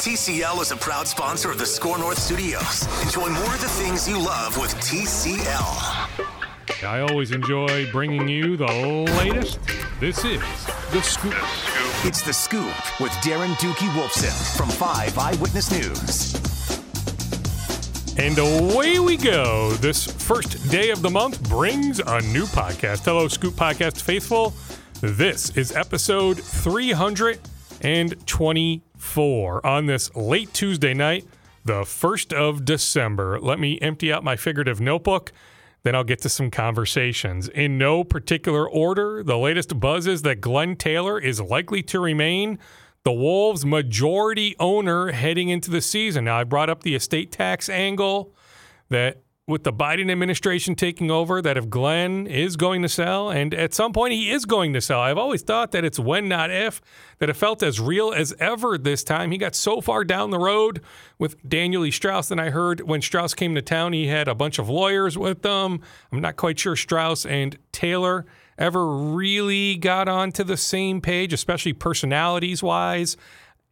TCL is a proud sponsor of the SKOR North Studios. Enjoy more of the things you love with TCL. I always enjoy bringing you the latest. This is The Scoop. It's The Scoop with Darren Doogie Wolfson from 5 Eyewitness News. And away we go. This first day of the month brings a new podcast. Hello, Scoop Podcast faithful. This is episode 324 on this late Tuesday night, the 1st of December. Let me empty out my figurative notebook. Then I'll get to some conversations. In no particular order, the latest buzz is that Glenn Taylor is likely to remain the Wolves' majority owner heading into the season. Now, I brought up the estate tax angle that with the Biden administration taking over, that if Glenn is going to sell, and at some point he is going to sell, I've always thought that it's when, not if, that it felt as real as ever this time. He got so far down the road with Daniel E. Strauss, and I heard when Strauss came to town, he had a bunch of lawyers with them. I'm not quite sure Strauss and Taylor ever really got onto the same page, especially personalities wise.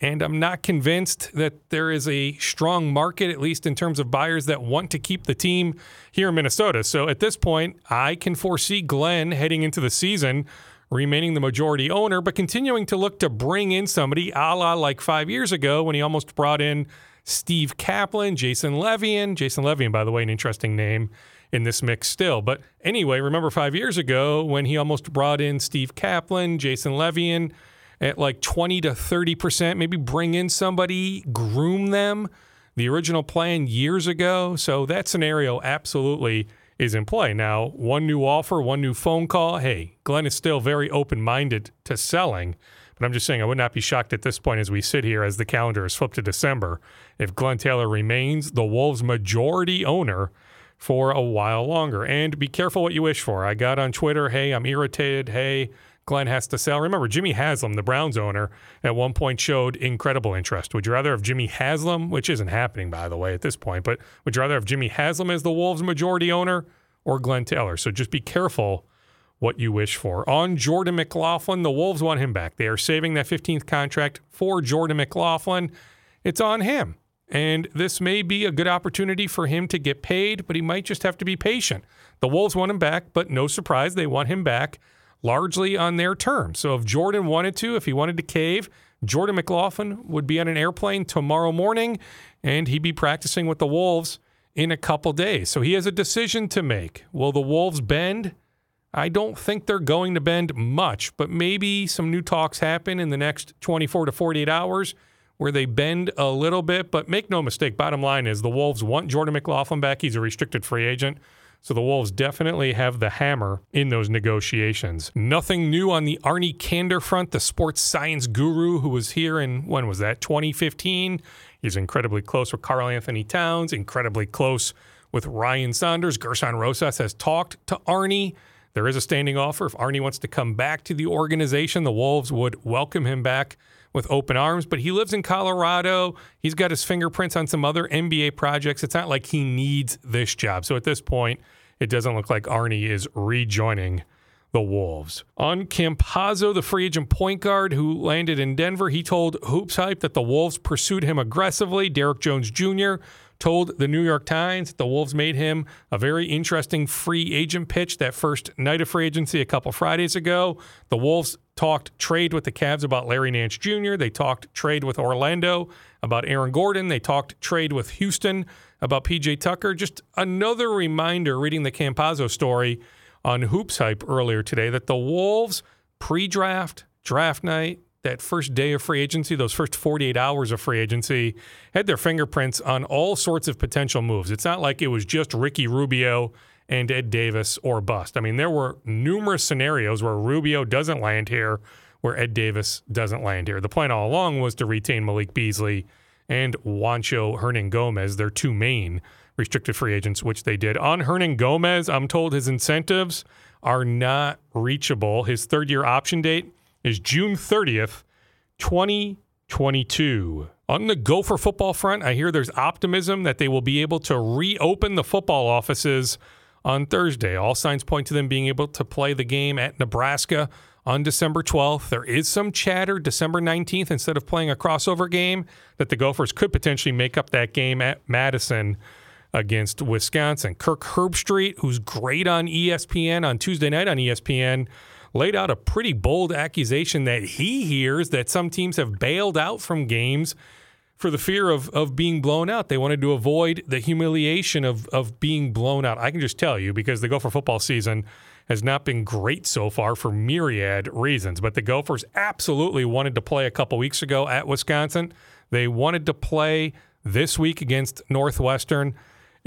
And I'm not convinced that there is a strong market, at least in terms of buyers that want to keep the team here in Minnesota. So at this point, I can foresee Glenn heading into the season remaining the majority owner, but continuing to look to bring in somebody a la like five years ago when he almost brought in Steve Kaplan, Jason Levien. Jason Levien, by the way, an interesting name in this mix still. But anyway, remember five years ago when he almost brought in Steve Kaplan, Jason Levien at like 20 to 30%, maybe bring in somebody, groom them. The original plan years ago. So that scenario absolutely is in play. Now, one new offer, one new phone call. Hey, Glenn is still very open minded to selling. But I'm just saying, I would not be shocked at this point as we sit here as the calendar is flipped to December if Glenn Taylor remains the Wolves' majority owner for a while longer. And be careful what you wish for. I got on Twitter, hey, I'm irritated. Hey, Glenn has to sell. Remember, Jimmy Haslam, the Browns owner, at one point showed incredible interest. Would you rather have Jimmy Haslam, which isn't happening, by the way, at this point, but would you rather have Jimmy Haslam as the Wolves' majority owner or Glenn Taylor? So just be careful what you wish for. On Jordan McLaughlin, the Wolves want him back. They are saving that 15th contract for Jordan McLaughlin. It's on him. And this may be a good opportunity for him to get paid, but he might just have to be patient. The Wolves want him back, but no surprise, they want him back largely on their terms. So if Jordan wanted to, if he wanted to cave, Jordan McLaughlin would be on an airplane tomorrow morning and he'd be practicing with the Wolves in a couple days. So he has a decision to make. Will the Wolves bend? I don't think they're going to bend much, but maybe some new talks happen in the next 24 to 48 hours where they bend a little bit. But make no mistake, bottom line is the Wolves want Jordan McLaughlin back. He's a restricted free agent. So the Wolves definitely have the hammer in those negotiations. Nothing new on the Arnie Kander front, the sports science guru who was here in, when was that, 2015? He's incredibly close with Karl-Anthony Towns, incredibly close with Ryan Saunders. Gersson Rosas has talked to Arnie. There is a standing offer. If Arnie wants to come back to the organization, the Wolves would welcome him back with open arms, but he lives in Colorado. He's got his fingerprints on some other NBA projects. It's not like he needs this job. So at this point, it doesn't look like Arnie is rejoining the Wolves. On Campazzo, the free agent point guard who landed in Denver, he told Hoops Hype that the Wolves pursued him aggressively. Derrick Jones Jr. told the New York Times that the Wolves made him a very interesting free agent pitch that first night of free agency a couple Fridays ago. The Wolves talked trade with the Cavs about Larry Nance Jr. They talked trade with Orlando about Aaron Gordon. They talked trade with Houston about PJ Tucker. Just another reminder reading the Campazzo story on Hoops Hype earlier today that the Wolves pre draft, draft night, that first day of free agency, those first 48 hours of free agency, had their fingerprints on all sorts of potential moves. It's not like it was just Ricky Rubio and Ed Davis or bust. I mean, there were numerous scenarios where Rubio doesn't land here, where Ed Davis doesn't land here. The plan all along was to retain Malik Beasley and Juancho Hernangomez, their two main restricted free agents, which they did. On Hernangomez, I'm told his incentives are not reachable. His third year option date is June 30th, 2022. On the Gopher football front, I hear there's optimism that they will be able to reopen the football offices on Thursday. All signs point to them being able to play the game at Nebraska on December 12th. There is some chatter December 19th instead of playing a crossover game that the Gophers could potentially make up that game at Madison against Wisconsin. Kirk Herbstreit, who's great on ESPN on Tuesday night on ESPN, laid out a pretty bold accusation that he hears that some teams have bailed out from games for the fear of, of being blown out. They wanted to avoid the humiliation of, of being blown out. I can just tell you because the Gopher football season has not been great so far for myriad reasons. But the Gophers absolutely wanted to play a couple weeks ago at Wisconsin. They wanted to play this week against Northwestern.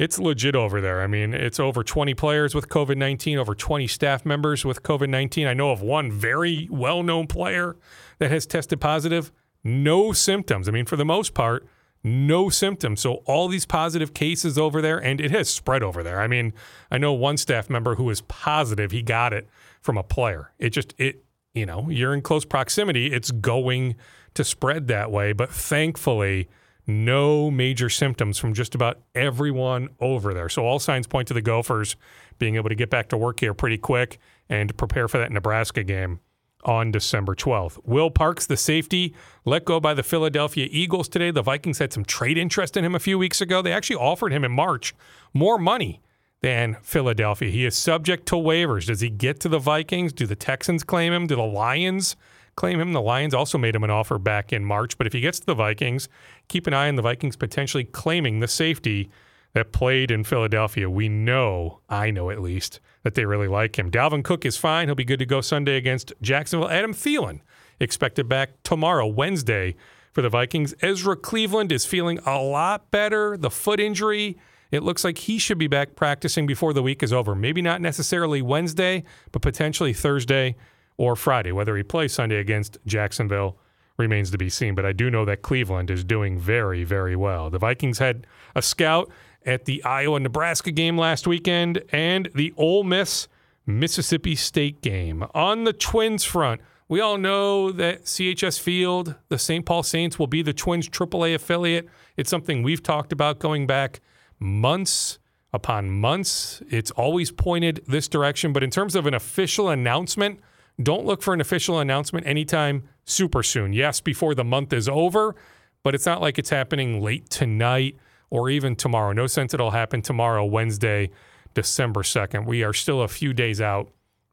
It's legit over there. I mean, it's over 20 players with COVID 19, over 20 staff members with COVID 19. I know of one very well known player that has tested positive. No symptoms. I mean, for the most part, no symptoms. So all these positive cases over there, and it has spread over there. I mean, I know one staff member who is positive he got it from a player. It just it you know you're in close proximity. It's going to spread that way. But thankfully, no major symptoms from just about everyone over there. So all signs point to the Gophers being able to get back to work here pretty quick and prepare for that Nebraska game on December 12th. Will Parks, the safety, let go by the Philadelphia Eagles today. The Vikings had some trade interest in him a few weeks ago. They actually offered him in March more money than Philadelphia. He is subject to waivers. Does he get to the Vikings? Do the Texans claim him? Do the Lions claim him? The Lions also made him an offer back in March. But if he gets to the Vikings, keep an eye on the Vikings potentially claiming the safety that played in Philadelphia. We know, I know at least, that they really like him. Dalvin Cook is fine. He'll be good to go Sunday against Jacksonville. Adam Thielen expected back tomorrow, Wednesday, for the Vikings. Ezra Cleveland is feeling a lot better. The foot injury, it looks like he should be back practicing before the week is over. Maybe not necessarily Wednesday, but potentially Thursday or Friday. Whether he plays Sunday against Jacksonville remains to be seen. But I do know that Cleveland is doing very, very well. The Vikings had a scout at the Iowa Nebraska game last weekend and the Ole Miss Mississippi State game. On the Twins front, we all know that CHS Field, the St. Paul Saints, will be the Twins AAA affiliate. It's something we've talked about going back months upon months. It's always pointed this direction. But in terms of an official announcement, don't look for an official announcement anytime super soon. Yes, before the month is over, but it's not like it's happening late tonight or even tomorrow. No sense it'll happen tomorrow, Wednesday, December 2nd. We are still a few days out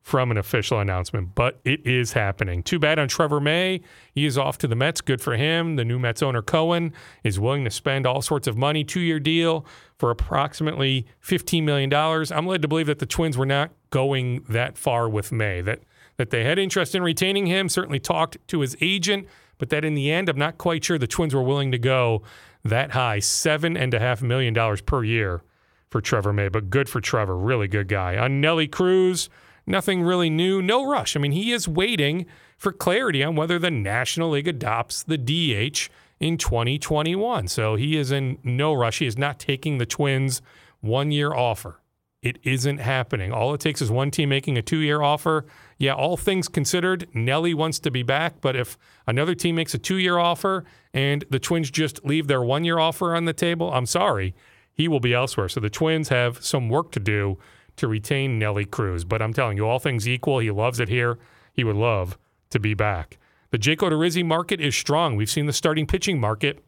from an official announcement, but it is happening. Too bad on Trevor May. He is off to the Mets. Good for him. The new Mets owner, Cohen, is willing to spend all sorts of money, two year deal for approximately $15 million. I'm led to believe that the Twins were not going that far with May, that, that they had interest in retaining him, certainly talked to his agent, but that in the end, I'm not quite sure the Twins were willing to go that high, seven and a half million dollars per year for Trevor May. But good for Trevor, really good guy. On Nelly Cruz, nothing really new, no rush. I mean, he is waiting for clarity on whether the National League adopts the DH in 2021. So he is in no rush. He is not taking the Twins one year offer. It isn't happening. All it takes is one team making a two year offer. Yeah, all things considered, Nelly wants to be back. But if another team makes a two year offer and the Twins just leave their one year offer on the table, I'm sorry, he will be elsewhere. So the Twins have some work to do to retain Nelly Cruz. But I'm telling you, all things equal, he loves it here. He would love to be back. The Jake Odorizzi market is strong. We've seen the starting pitching market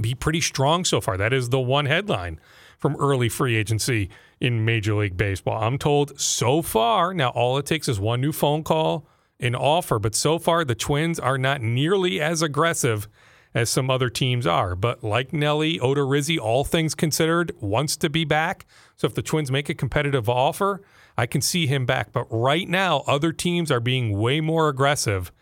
be pretty strong so far. That is the one headline from early free agency in Major League Baseball. I'm told so far, now all it takes is one new phone call, an offer, but so far the Twins are not nearly as aggressive as some other teams are. But like Nelly, Odorizzi, all things considered, wants to be back. So if the Twins make a competitive offer, I can see him back. But right now, other teams are being way more aggressive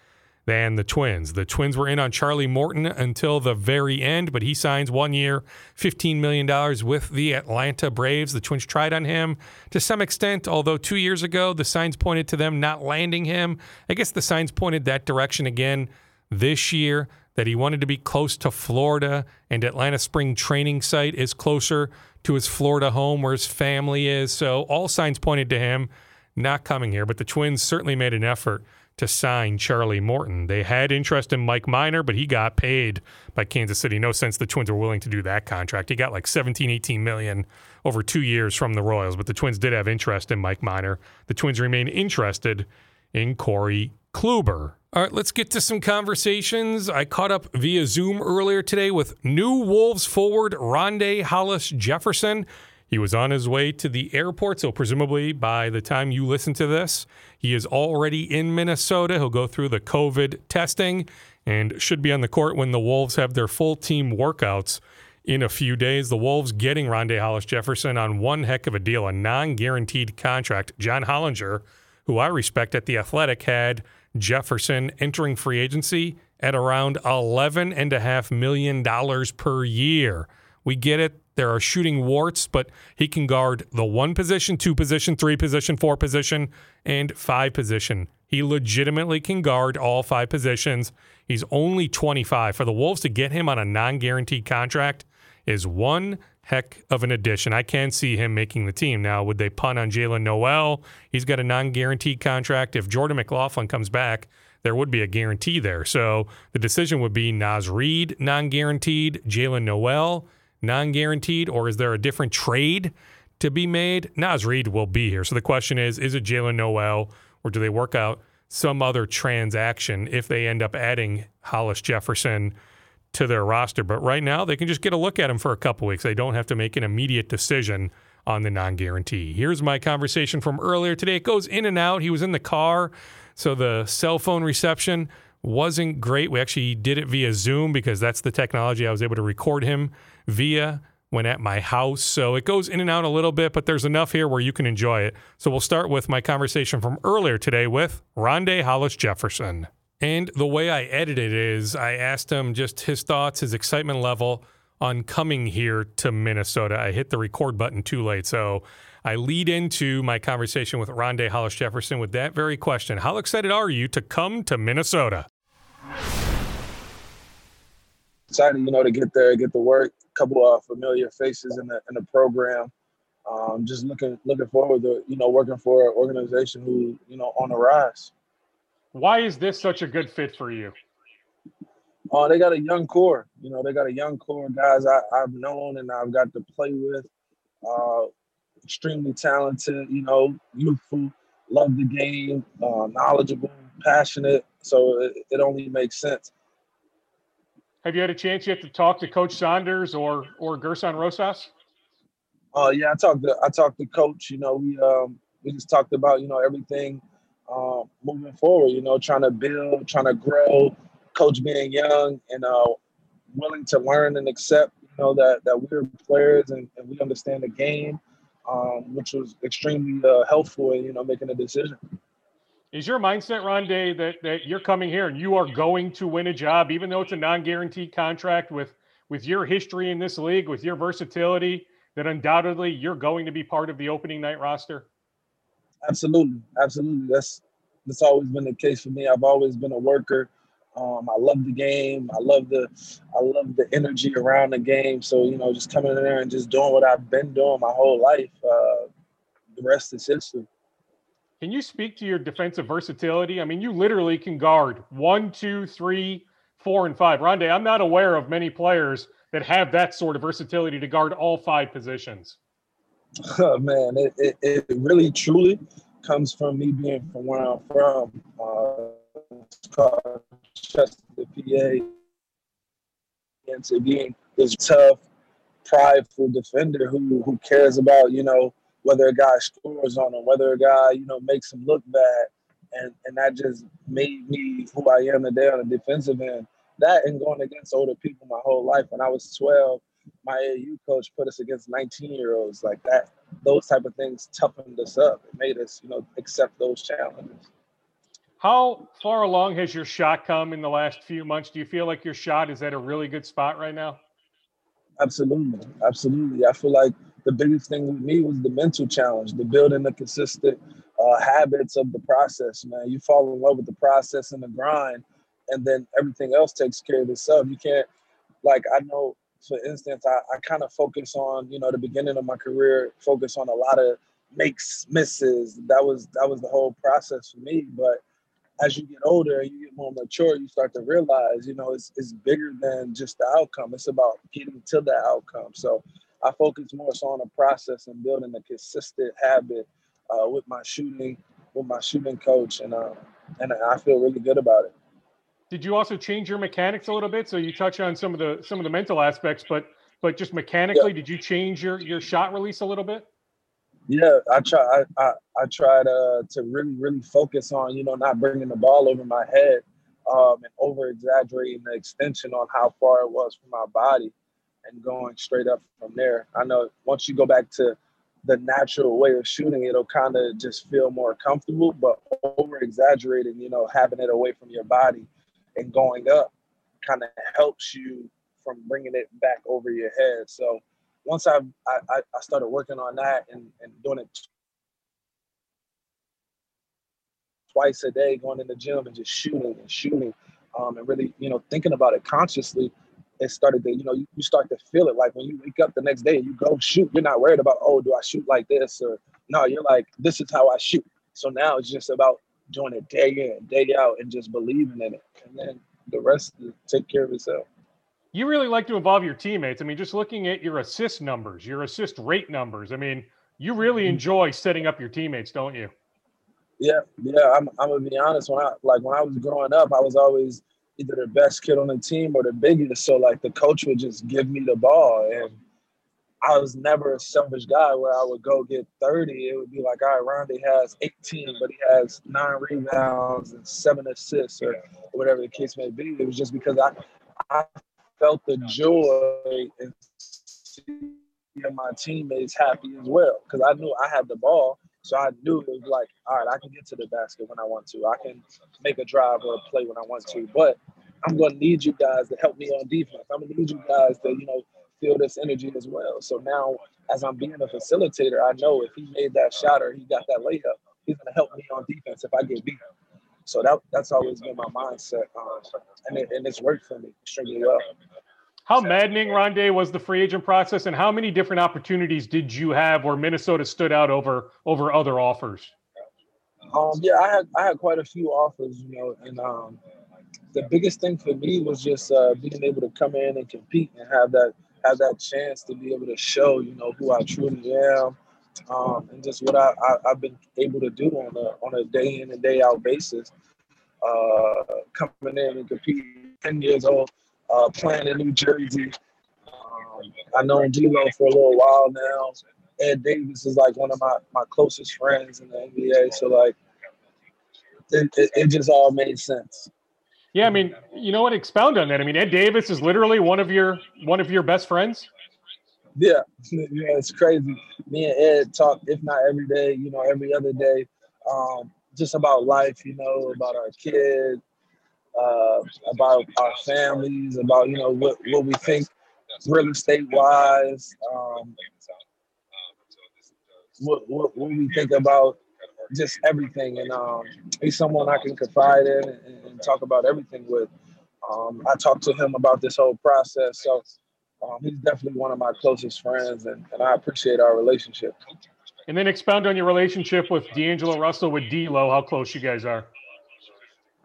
than the Twins. The Twins were in on Charlie Morton until the very end, but he signs one year, $15 million with the Atlanta Braves. The Twins tried on him to some extent, although two years ago the signs pointed to them not landing him. I guess the signs pointed that direction again this year that he wanted to be close to Florida, and Atlanta spring training site is closer to his Florida home where his family is. So all signs pointed to him not coming here, but the Twins certainly made an effort to sign Charlie Morton. They had interest in Mike Minor, but he got paid by Kansas City. No sense the Twins were willing to do that contract. He got like 17, 18 million over two years from the Royals, but the Twins did have interest in Mike Minor. The Twins remain interested in Corey Kluber. All right, let's get to some conversations. I caught up via Zoom earlier today with new Wolves forward Rondae Hollis Jefferson. He was on his way to the airport, so presumably by the time you listen to this, he is already in Minnesota. He'll go through the COVID testing and should be on the court when the Wolves have their full team workouts in a few days. The Wolves getting Rondae Hollis Jefferson on one heck of a deal, a non guaranteed contract. John Hollinger, who I respect at The Athletic, had Jefferson entering free agency at around $11.5 million per year. We get it. There are shooting warts, but he can guard the one position, two position, three position, four position, and five position. He legitimately can guard all five positions. He's only 25. For the Wolves to get him on a non guaranteed contract is one heck of an addition. I can see him making the team. Now, would they punt on Jaylen Nowell? He's got a non guaranteed contract. If Jordan McLaughlin comes back, there would be a guarantee there. So the decision would be Naz Reid, non guaranteed, Jaylen Nowell, non guaranteed, or is there a different trade to be made? Naz Reid will be here. So the question is is it Jaylen Nowell, or do they work out some other transaction if they end up adding Hollis Jefferson? to their roster. But right now, they can just get a look at him for a couple weeks. They don't have to make an immediate decision on the non guarantee. Here's my conversation from earlier today. It goes in and out. He was in the car, so the cell phone reception wasn't great. We actually did it via Zoom because that's the technology I was able to record him via when at my house. So it goes in and out a little bit, but there's enough here where you can enjoy it. So we'll start with my conversation from earlier today with Rondae Hollis Jefferson. And the way I edited it is I asked him just his thoughts, his excitement level on coming here to Minnesota. I hit the record button too late. So I lead into my conversation with Rondae Hollis Jefferson with that very question. How excited are you to come to Minnesota? Excited, you know, to get there, get to work. Couple of familiar faces in the in the program. Um, just looking looking forward to you know working for an organization who you know on the rise. Why is this such a good fit for you? Oh, they got a young core. You know, they got a young core guys I, have known and I've got to play with. Uh, extremely talented. You know, youthful, love the game, uh, knowledgeable, passionate. So it, it only makes sense. Have you had a chance yet to talk to Coach Saunders or or Gersson Rosas? Uh, yeah, I talked to I talked to Coach. You know, we um, we just talked about you know everything uh, moving forward. You know, trying to build, trying to grow. Coach being young and uh, willing to learn and accept, you know, that that we're players and, and we understand the game, um, which was extremely uh, helpful in you know making a decision. Is your mindset, Rondae, that that you're coming here and you are going to win a job, even though it's a non-guaranteed contract with with your history in this league, with your versatility, that undoubtedly you're going to be part of the opening night roster? Absolutely, absolutely. That's that's always been the case for me. I've always been a worker. Um, I love the game. I love the I love the energy around the game. So you know, just coming in there and just doing what I've been doing my whole life. Uh, the rest is history. Can you speak to your defensive versatility? I mean, you literally can guard one, two, three, four, and five. Rondae, I'm not aware of many players that have that sort of versatility to guard all five positions. Oh, man, it, it, it, really truly comes from me being from where I'm from. Uh, it's called Chester, PA. And to being this tough, prideful defender who who cares about, you know, whether a guy scores on him, whether a guy, you know, makes him look bad. And and that just made me who I am today on the defensive end. That and going against older people my whole life. When I was 12, my AU coach put us against 19 year olds like that. Those type of things toughened us up. It made us, you know, accept those challenges. How far along has your shot come in the last few months? Do you feel like your shot is at a really good spot right now? Absolutely, absolutely. I feel like the biggest thing with me was the mental challenge, the building the consistent uh, habits of the process. Man, you fall in love with the process and the grind, and then everything else takes care of itself. You can't, like, I know for instance, I, I kind of focus on, you know, the beginning of my career, focus on a lot of makes, misses. That was that was the whole process for me. But as you get older and you get more mature, you start to realize, you know, it's it's bigger than just the outcome. It's about getting to the outcome. So I focus more so on the process and building a consistent habit uh, with my shooting, with my shooting coach, and uh, and I feel really good about it. Did you also change your mechanics a little bit? So you touch on some of the some of the mental aspects, but but just mechanically, yeah. did you change your your shot release a little bit? Yeah, I try. I I, I tried uh, to really really focus on you know not bringing the ball over my head um, and over exaggerating the extension on how far it was from my body and going straight up from there. I know once you go back to the natural way of shooting, it'll kind of just feel more comfortable, but over exaggerating, you know, having it away from your body and going up kind of helps you from bringing it back over your head. So once I I, I started working on that and, and doing it twice a day, going in the gym and just shooting and shooting, um, and really you know thinking about it consciously, it started to you know you, you start to feel it. Like when you wake up the next day and you go shoot, you're not worried about oh do I shoot like this or no, you're like this is how I shoot. So now it's just about doing it day in, day out, and just believing in it, and then the rest take care of itself you really like to involve your teammates. I mean, just looking at your assist numbers, your assist rate numbers. I mean, you really mm-hmm. enjoy setting up your teammates, don't you? Yeah, yeah. I'm, I'm gonna be honest. When I like when I was growing up, I was always either the best kid on the team or the biggest. So like the coach would just give me the ball, and I was never a selfish guy where I would go get 30. It would be like, all right, Rondae has 18, but he has nine rebounds and seven assists or whatever the case may be. It was just because I I felt the joy and seeing my teammates happy as well because I knew I had the ball. So I knew it was like, all right, I can get to the basket when I want to. I can make a drive or a play when I want to. But I'm going to need you guys to help me on defense. I'm going to need you guys to, you know, feel this energy as well. So now, as I'm being a facilitator, I know if he made that shot or he got that layup, he's going to help me on defense if I get beat. So that that's always been my mindset, um, and it, and it's worked for me extremely well. How maddening, Rondae, was the free agent process, and how many different opportunities did you have where Minnesota stood out over over other offers? Um, yeah, I had I had quite a few offers, you know, and um, the biggest thing for me was just uh, being able to come in and compete and have that have that chance to be able to show, you know, who I truly am, um, and just what I, I, have been able to do on a on a day in and day out basis. Uh, coming in and competing, ten years old, uh, playing in New Jersey. Um, I know D'Lo for a little while now. Ed Davis is like one of my, my closest friends in the NBA. So like, it, it, it just all made sense. Yeah, I mean, you know what? Expound on that. I mean, Ed Davis is literally one of your one of your best friends. Yeah, yeah, it's crazy. Me and Ed talk, if not every day, you know, every other day, um, just about life, you know, about our kids, uh, about our families, about you know what what we think real estate wise, um, what, what, what we think about just everything. And um, he's someone I can confide in and, and talk about everything with. Um, I talked to him about this whole process, so um, he's definitely one of my closest friends, and, and I appreciate our relationship. And then expound on your relationship with D'Angelo Russell with D'Lo, how close you guys are.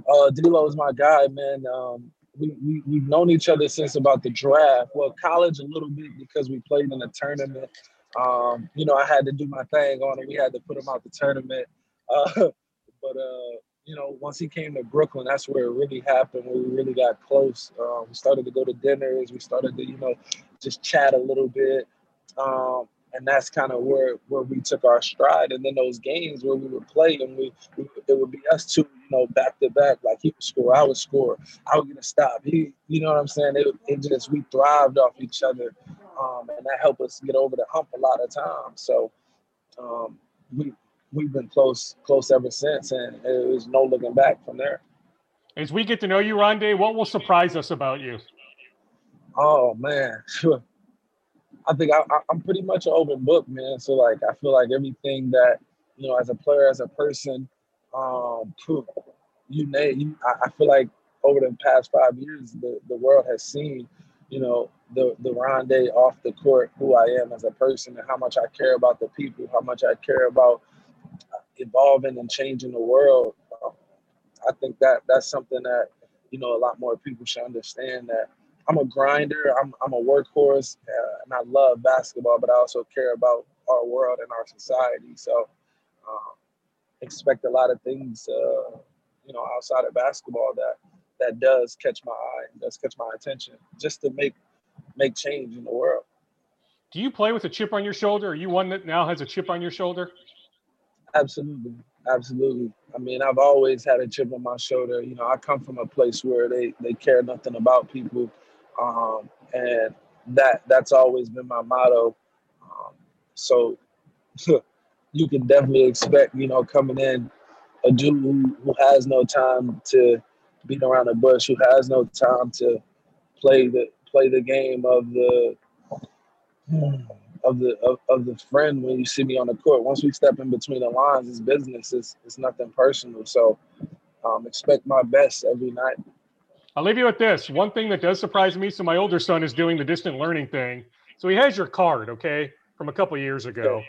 Uh, is my guy, man. Um, we, we, we've known each other since about the draft. Well, college a little bit because we played in a tournament. Um, you know, I had to do my thing on it. We had to put him out the tournament. Uh, but uh, you know, once he came to Brooklyn, that's where it really happened. Where we really got close. Uh, we started to go to dinners. We started to, you know, just chat a little bit. Um, and that's kind of where where we took our stride. And then those games where we would play, and we, we it would be us two, you know, back to back. Like he would score, I would score. I would get a stop. He, you know what I'm saying? It, it just we thrived off each other, um, and that helped us get over the hump a lot of times. So um, we we've been close close ever since, and it was no looking back from there. As we get to know you, Rondae, what will surprise us about you? Oh man. I think I, am pretty much an open book, man. So like, I feel like everything that you know, as a player, as a person, um, you name, I, I feel like over the past five years, the, the world has seen, you know, the the Rondae off the court, who I am as a person, and how much I care about the people, how much I care about evolving and changing the world. Um, I think that that's something that you know a lot more people should understand that I'm a grinder. I'm, I'm a workhorse, uh, and I love basketball, but I also care about our world and our society. So, um, expect a lot of things uh, you know, outside of basketball that that does catch my eye, does catch my attention, just to make make change in the world. Do you play with a chip on your shoulder? Are you one that now has a chip on your shoulder? Absolutely, absolutely. I mean, I've always had a chip on my shoulder. You know, I come from a place where they they care nothing about people, um, and that that's always been my motto. Um, so you can definitely expect, you know, coming in a dude who, who has no time to beat around the bush, who has no time to play the play the game of the of the of, of the friend when you see me on the court. Once we step in between the lines, it's business. It's it's nothing personal. So um, expect my best every night. I'll leave you with this. One thing that does surprise me. So my older son is doing the distant learning thing. So he has your card, okay, from a couple years ago.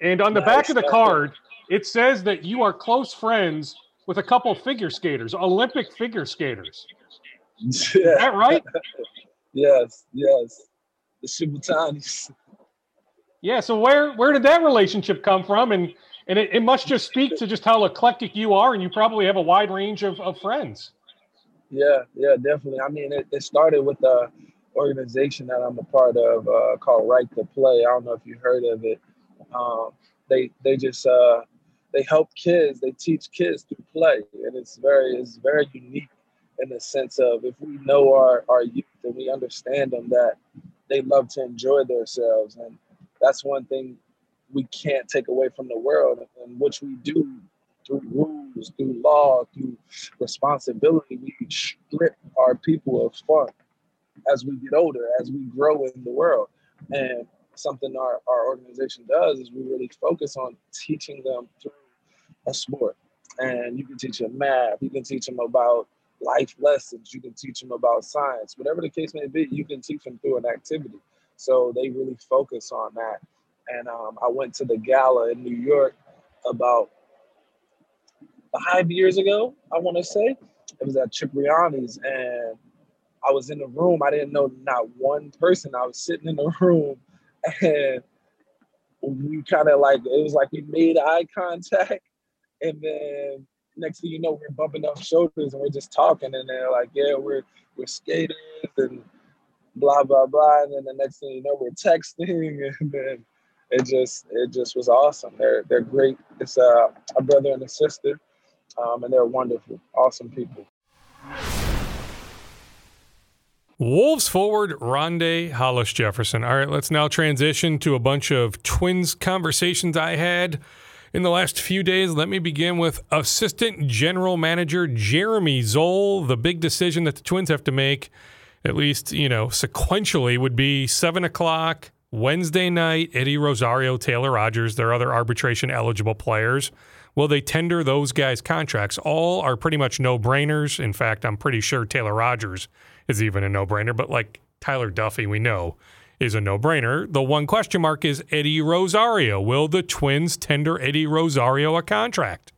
And on the nice. back of the card, it says that you are close friends with a couple figure skaters, Olympic figure skaters. Yeah. Is that right? yes, yes. The Shibutanis. Yeah. So where where did that relationship come from? And and it, it must just speak to just how eclectic you are, and you probably have a wide range of, of friends. Yeah, yeah, definitely. I mean, it, it started with a organization that I'm a part of uh, called Right to Play. I don't know if you heard of it. Um, they they just uh, they help kids. They teach kids to play, and it's very it's very unique in the sense of if we know our our youth and we understand them that they love to enjoy themselves, and that's one thing we can't take away from the world, and which we do through rules, through law, through responsibility. We strip our people of fun as we get older, as we grow in the world. And something our, our organization does is we really focus on teaching them through a sport. And you can teach them math, you can teach them about life lessons, you can teach them about science, whatever the case may be, you can teach them through an activity. So they really focus on that. And um, I went to the gala in New York about five years ago, I want to say. It was at Cipriani's, and I was in the room. I didn't know not one person. I was sitting in the room, and we kind of like it was like we made eye contact, and then next thing you know, we're bumping up shoulders and we're just talking, and they're like, "Yeah, we're we're skaters," and blah blah blah, and then the next thing you know, we're texting, and then it just it just was awesome. They're they're great. It's uh, a brother and a sister, um, and they're wonderful, awesome people. Wolves forward Rondae Hollis Jefferson. All right, let's now transition to a bunch of twins conversations I had in the last few days. Let me begin with Assistant General Manager Jeremy Zoll. The big decision that the Twins have to make, at least, you know, sequentially, would be 7 o'clock Wednesday night. Eddie Rosario, Taylor Rogers, their other arbitration eligible players. Will they tender those guys' contracts? All are pretty much no brainers. In fact, I'm pretty sure Taylor Rogers is even a no brainer. But like Tyler Duffey, we know is a no brainer. The one question mark is Eddie Rosario. Will the Twins tender Eddie Rosario a contract?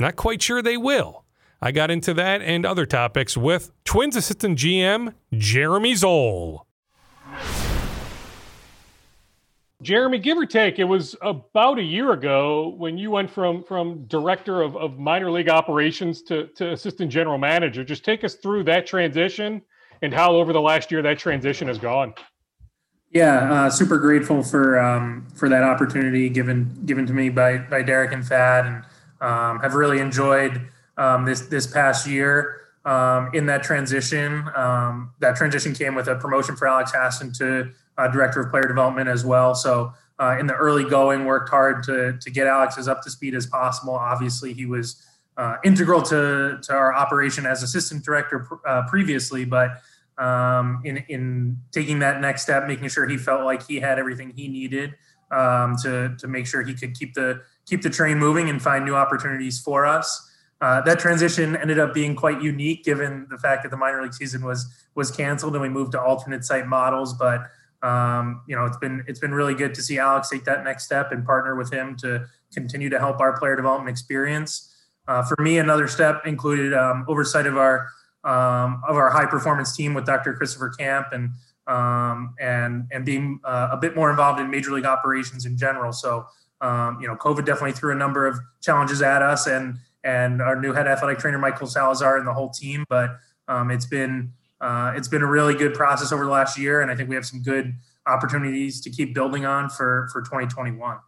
Not quite sure they will. I got into that and other topics with Twins assistant GM Jeremy Zoll. Jeremy, give or take, it was about a year ago when you went from from director of, of minor league operations to, to assistant general manager. Just take us through that transition and how over the last year that transition has gone. Yeah, uh, super grateful for um, for that opportunity given given to me by by Derek and Thad, and um, have really enjoyed um, this this past year um, in that transition. Um, that transition came with a promotion for Alex Hassan to uh, director of player development as well. So uh, in the early going, worked hard to to get Alex as up to speed as possible. Obviously, he was uh, integral to to our operation as assistant director uh, previously, but um, in in taking that next step, making sure he felt like he had everything he needed um, to to make sure he could keep the keep the train moving and find new opportunities for us. Uh, that transition ended up being quite unique, given the fact that the minor league season was was canceled and we moved to alternate site models. But um, you know, it's been it's been really good to see Alex take that next step and partner with him to continue to help our player development experience. Uh, for me, another step included um, oversight of our um, of our high performance team with Dr. Christopher Camp and um, and and being uh, a bit more involved in major league operations in general. So um, you know, COVID definitely threw a number of challenges at us, and and our new head athletic trainer Michael Salazar and the whole team. But um, it's been uh, it's been a really good process over the last year, and I think we have some good opportunities to keep building on for for 2021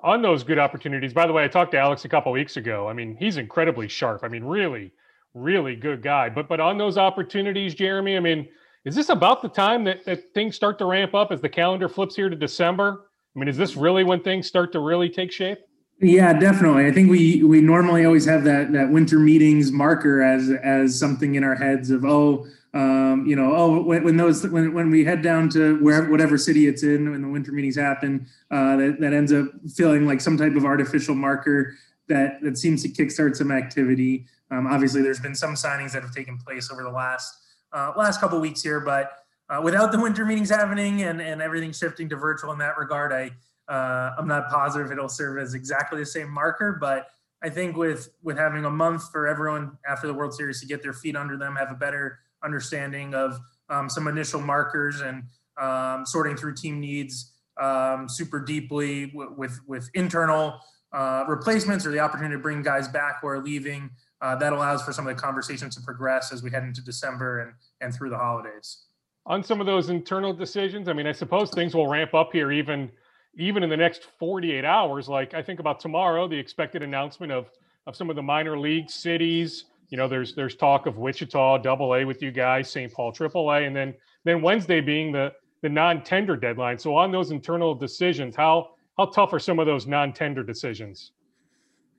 on those good opportunities. By the way, I talked to Alex a couple weeks ago. I mean, he's incredibly sharp. I mean, really, really good guy. But but on those opportunities, Jeremy, I mean, is this about the time that, that things start to ramp up as the calendar flips here to December? I mean, is this really when things start to really take shape? Yeah, definitely. I think we we normally always have that that winter meetings marker as as something in our heads of oh um, you know, oh, when, when, those when, when we head down to wherever whatever city it's in, when the winter meetings happen, uh, that that ends up feeling like some type of artificial marker that that seems to kickstart some activity. Um, obviously, there's been some signings that have taken place over the last uh, last couple weeks here, but uh, without the winter meetings happening and and everything shifting to virtual in that regard, I uh, I'm not positive it'll serve as exactly the same marker, but I think with with having a month for everyone after the World Series to get their feet under them, have a better understanding of um, some initial markers and um, sorting through team needs um, super deeply w- with with internal uh, replacements or the opportunity to bring guys back who are leaving. Uh, that allows for some of the conversations to progress as we head into December and and through the holidays. On some of those internal decisions, I mean, I suppose things will ramp up here even even in the next 48 hours. Like I think about tomorrow, the expected announcement of of some of the minor league cities you know, there's there's talk of Wichita Double A with you guys, St. Paul Triple A, and then then Wednesday being the the non-tender deadline. So on those internal decisions, how how tough are some of those non-tender decisions?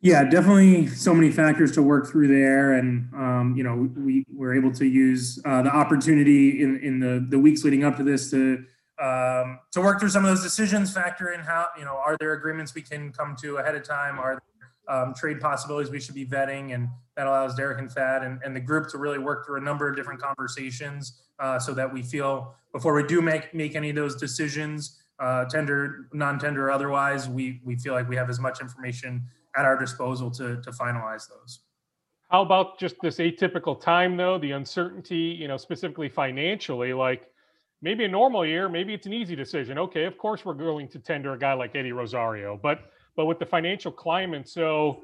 Yeah, definitely so many factors to work through there, and um, you know we were able to use uh, the opportunity in in the the weeks leading up to this to um, to work through some of those decisions, factor in how you know are there agreements we can come to ahead of time, are there um, trade possibilities we should be vetting, and that allows Derek and Thad and, and the group to really work through a number of different conversations uh, so that we feel before we do make make any of those decisions, uh, tender, non-tender, otherwise, we we feel like we have as much information at our disposal to to finalize those. How about just this atypical time though, the uncertainty, you know, specifically financially, like maybe a normal year, maybe it's an easy decision. Okay, of course we're going to tender a guy like Eddie Rosario, but but with the financial climate, so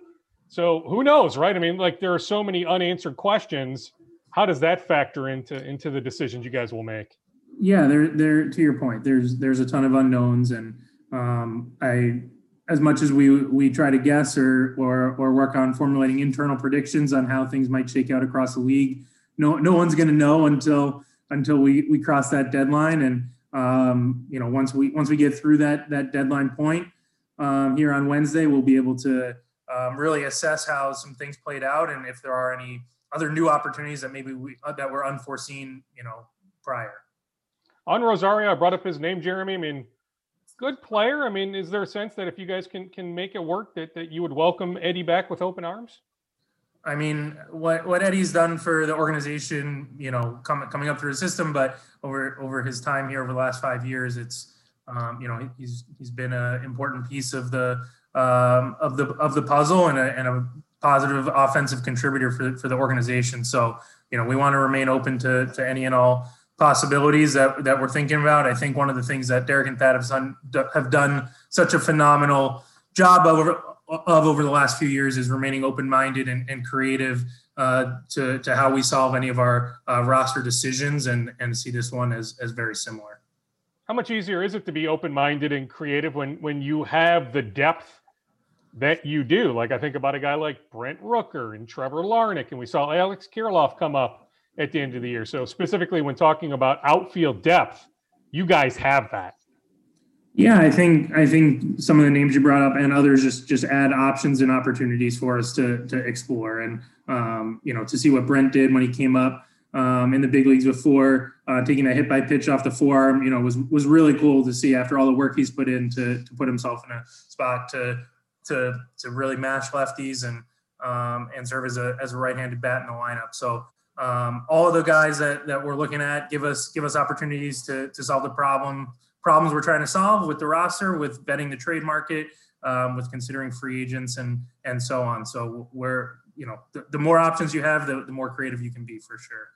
so who knows, right? I mean, like there are so many unanswered questions. How does that factor into into the decisions you guys will make? Yeah, there there to your point, there's there's a ton of unknowns, and um, I as much as we we try to guess or or or work on formulating internal predictions on how things might shake out across the league, no no one's going to know until until we we cross that deadline and um, you know once we once we get through that that deadline point um, here on Wednesday, we'll be able to um, really assess how some things played out and if there are any other new opportunities that maybe we uh, that were unforeseen, you know, prior. On Rosario, I brought up his name, Jeremy. I mean, good player. I mean, is there a sense that if you guys can can make it work, that that you would welcome Eddie back with open arms? I mean, what what Eddie's done for the organization, you know, coming coming up through the system, but over over his time here over the last five years, it's um, you know, he's he's been an important piece of the um, of the of the puzzle and a, and a positive offensive contributor for for the organization. So you know, we want to remain open to to any and all possibilities that that we're thinking about. I think one of the things that Derek and Thad have done have done such a phenomenal job of of over the last few years is remaining open minded and, and creative uh, to to how we solve any of our uh, roster decisions and and see this one as as very similar how much easier is it to be open-minded and creative when when you have the depth that you do? Like I think about a guy like Brent Rooker and Trevor Larnach, and we saw Alex Kirilloff come up at the end of the year. So specifically when talking about outfield depth, you guys have that. Yeah, I think I think some of the names you brought up and others just just add options and opportunities for us to to explore and um, you know to see what Brent did when he came up um, in the big leagues before, uh, taking a hit by pitch off the forearm, you know, was was really cool to see after all the work he's put in to, to put himself in a spot to to to really match lefties and um, and serve as a as a right-handed bat in the lineup. So um, all of the guys that, that we're looking at give us give us opportunities to to solve the problem problems we're trying to solve with the roster, with betting the trade market, um, with considering free agents and and so on. So we're you know the, the more options you have, the, the more creative you can be for sure.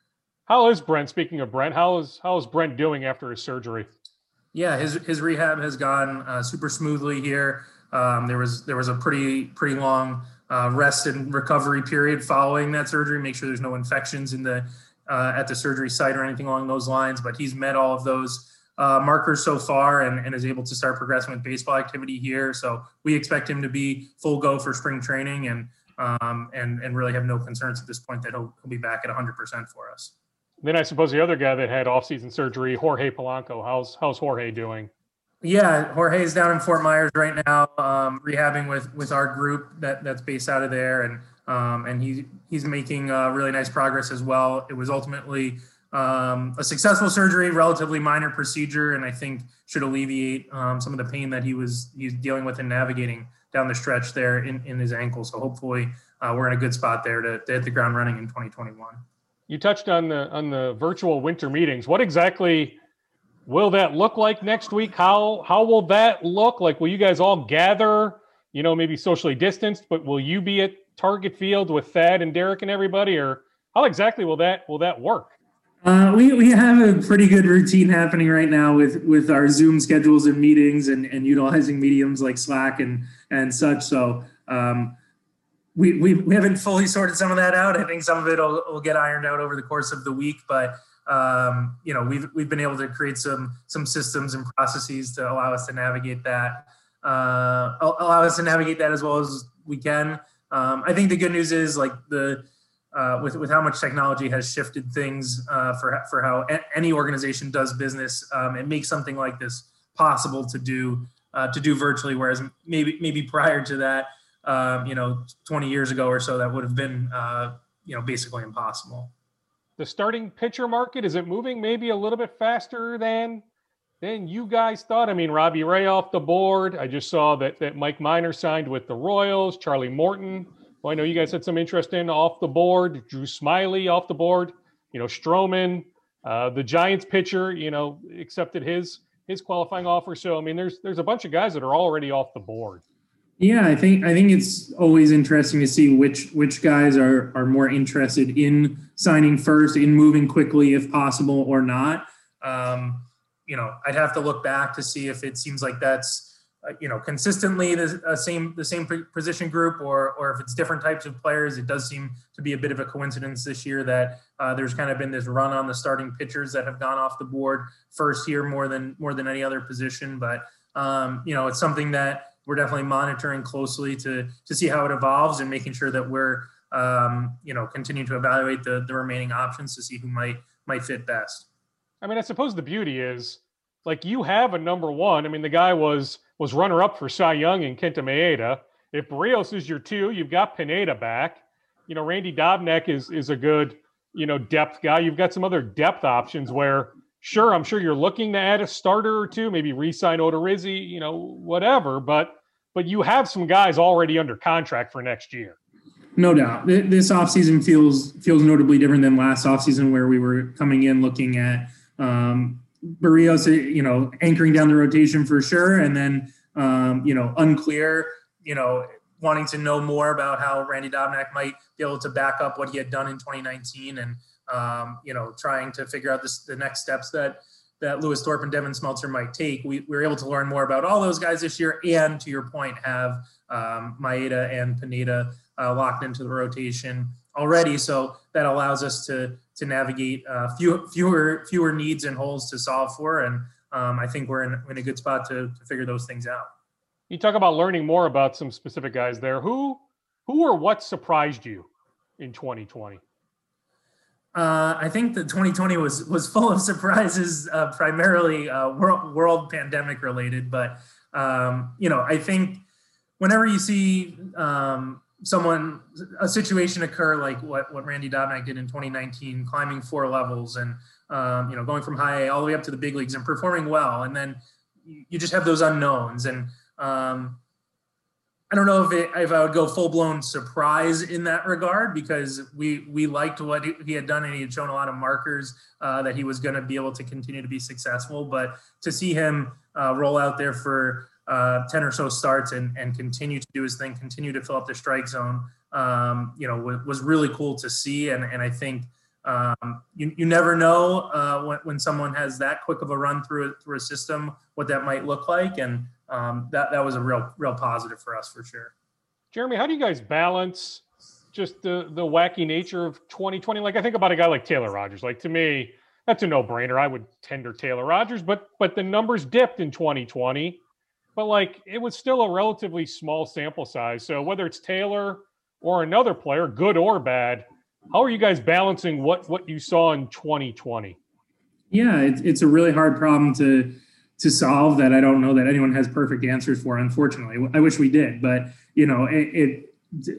How is Brent? Speaking of Brent, how is how is Brent doing after his surgery? Yeah, his his rehab has gone uh, super smoothly here. Um, there was there was a pretty pretty long uh, rest and recovery period following that surgery. Make sure there's no infections in the uh, at the surgery site or anything along those lines. But he's met all of those uh, markers so far and, and, is able to start progressing with baseball activity here. So we expect him to be full go for spring training and um, and and really have no concerns at this point that he'll, he'll be back at 100% for us. Then I suppose the other guy that had offseason surgery, Jorge Polanco. How's how's Jorge doing? Yeah, Jorge's down in Fort Myers right now, um, rehabbing with with our group that that's based out of there, and um, and he he's making uh, really nice progress as well. It was ultimately um, a successful surgery, relatively minor procedure, and I think should alleviate um, some of the pain that he was he's dealing with and navigating down the stretch there in, in his ankle. So hopefully, uh, we're in a good spot there to, to hit the ground running in 2021. You touched on the on the virtual winter meetings. What exactly will that look like next week? How how will that look? Like, will you guys all gather? You know, maybe socially distanced, but will you be at Target Field with Thad and Derek and everybody, or how exactly will that will that work? Uh, we, we have a pretty good routine happening right now with, with our Zoom schedules and meetings and, and utilizing mediums like Slack and, and such. So um, we, we, we haven't fully sorted some of that out. I think some of it will, will get ironed out over the course of the week, but um, you know we've, we've been able to create some some systems and processes to allow us to navigate that uh, allow us to navigate that as well as we can. Um, I think the good news is like the uh, with with how much technology has shifted things uh, for for how any organization does business, um, it makes something like this possible to do uh, to do virtually. Whereas maybe maybe prior to that, um, you know, 20 years ago or so, that would have been uh, you know basically impossible. The starting pitcher market is it moving maybe a little bit faster than than you guys thought? I mean, Robbie Ray off the board. I just saw that that Mike Minor signed with the Royals. Charlie Morton well, I know you guys had some interest in off the board. Drew Smyly off the board. You know, Stroman, uh, the Giants pitcher, you know, accepted his his qualifying offer. So I mean, there's there's a bunch of guys that are already off the board. Yeah, I think I think it's always interesting to see which which guys are are more interested in signing first, in moving quickly if possible or not. Um, you know, I'd have to look back to see if it seems like that's uh, you know consistently the uh, same the same position group or or if it's different types of players it does seem to be a bit of a coincidence this year that uh, there's kind of been this run on the starting pitchers that have gone off the board first year more than more than any other position but um, you know it's something that we're definitely monitoring closely to to see how it evolves and making sure that we're um, you know continuing to evaluate the the remaining options to see who might might fit best i mean i suppose the beauty is like you have a number one i mean the guy was was runner up for Cy Young and Kenta Maeda. If Berrios is your two, you've got Pineda back. You know, Randy Dobnak is is a good, you know, depth guy. You've got some other depth options where sure, I'm sure you're looking to add a starter or two, maybe re-sign Odorizzi, you know, whatever, but but you have some guys already under contract for next year. No doubt. This offseason feels feels notably different than last offseason where we were coming in looking at um, Berrios, you know, anchoring down the rotation for sure, and then um, you know, unclear, you know, wanting to know more about how Randy Dobnak might be able to back up what he had done in 2019, and um, you know, trying to figure out this, the next steps that that Lewis Thorpe and Devin Smeltzer might take. We, we were able to learn more about all those guys this year, and to your point, have um, Maeda and Pineda uh, locked into the rotation already. So that allows us to to navigate uh, fewer fewer fewer needs and holes to solve for, and um, I think we're in, in a good spot to, to figure those things out. You talk about learning more about some specific guys there. Who who or what surprised you in 2020? Uh, I think that 2020 was was full of surprises, uh, primarily uh, world, world pandemic related. But um, you know, I think whenever you see um, someone a situation occur like what what Randy Dobnak did in 2019, climbing four levels and um, you know going from high A all the way up to the big leagues and performing well, and then you just have those unknowns and um, I don't know if it, if I would go full blown surprise in that regard because we we liked what he had done and he had shown a lot of markers uh, that he was going to be able to continue to be successful. But to see him uh, roll out there for uh, 10 or so starts and, and continue to do his thing, continue to fill up the strike zone, um, you know, w- was really cool to see. And, and I think um, you, you never know uh, when, when someone has that quick of a run through, through a system, what that might look like. And um, that, that was a real, real positive for us for sure. Jeremy, how do you guys balance just the the wacky nature of 2020? Like I think about a guy like Taylor Rogers. Like to me, that's a no-brainer. I would tender Taylor Rogers, but but the numbers dipped in 2020. But like it was still a relatively small sample size. So whether it's Taylor or another player, good or bad, how are you guys balancing what what you saw in 2020? Yeah, it's it's a really hard problem to to solve that I don't know that anyone has perfect answers for. Unfortunately, I wish we did, but you know, it, it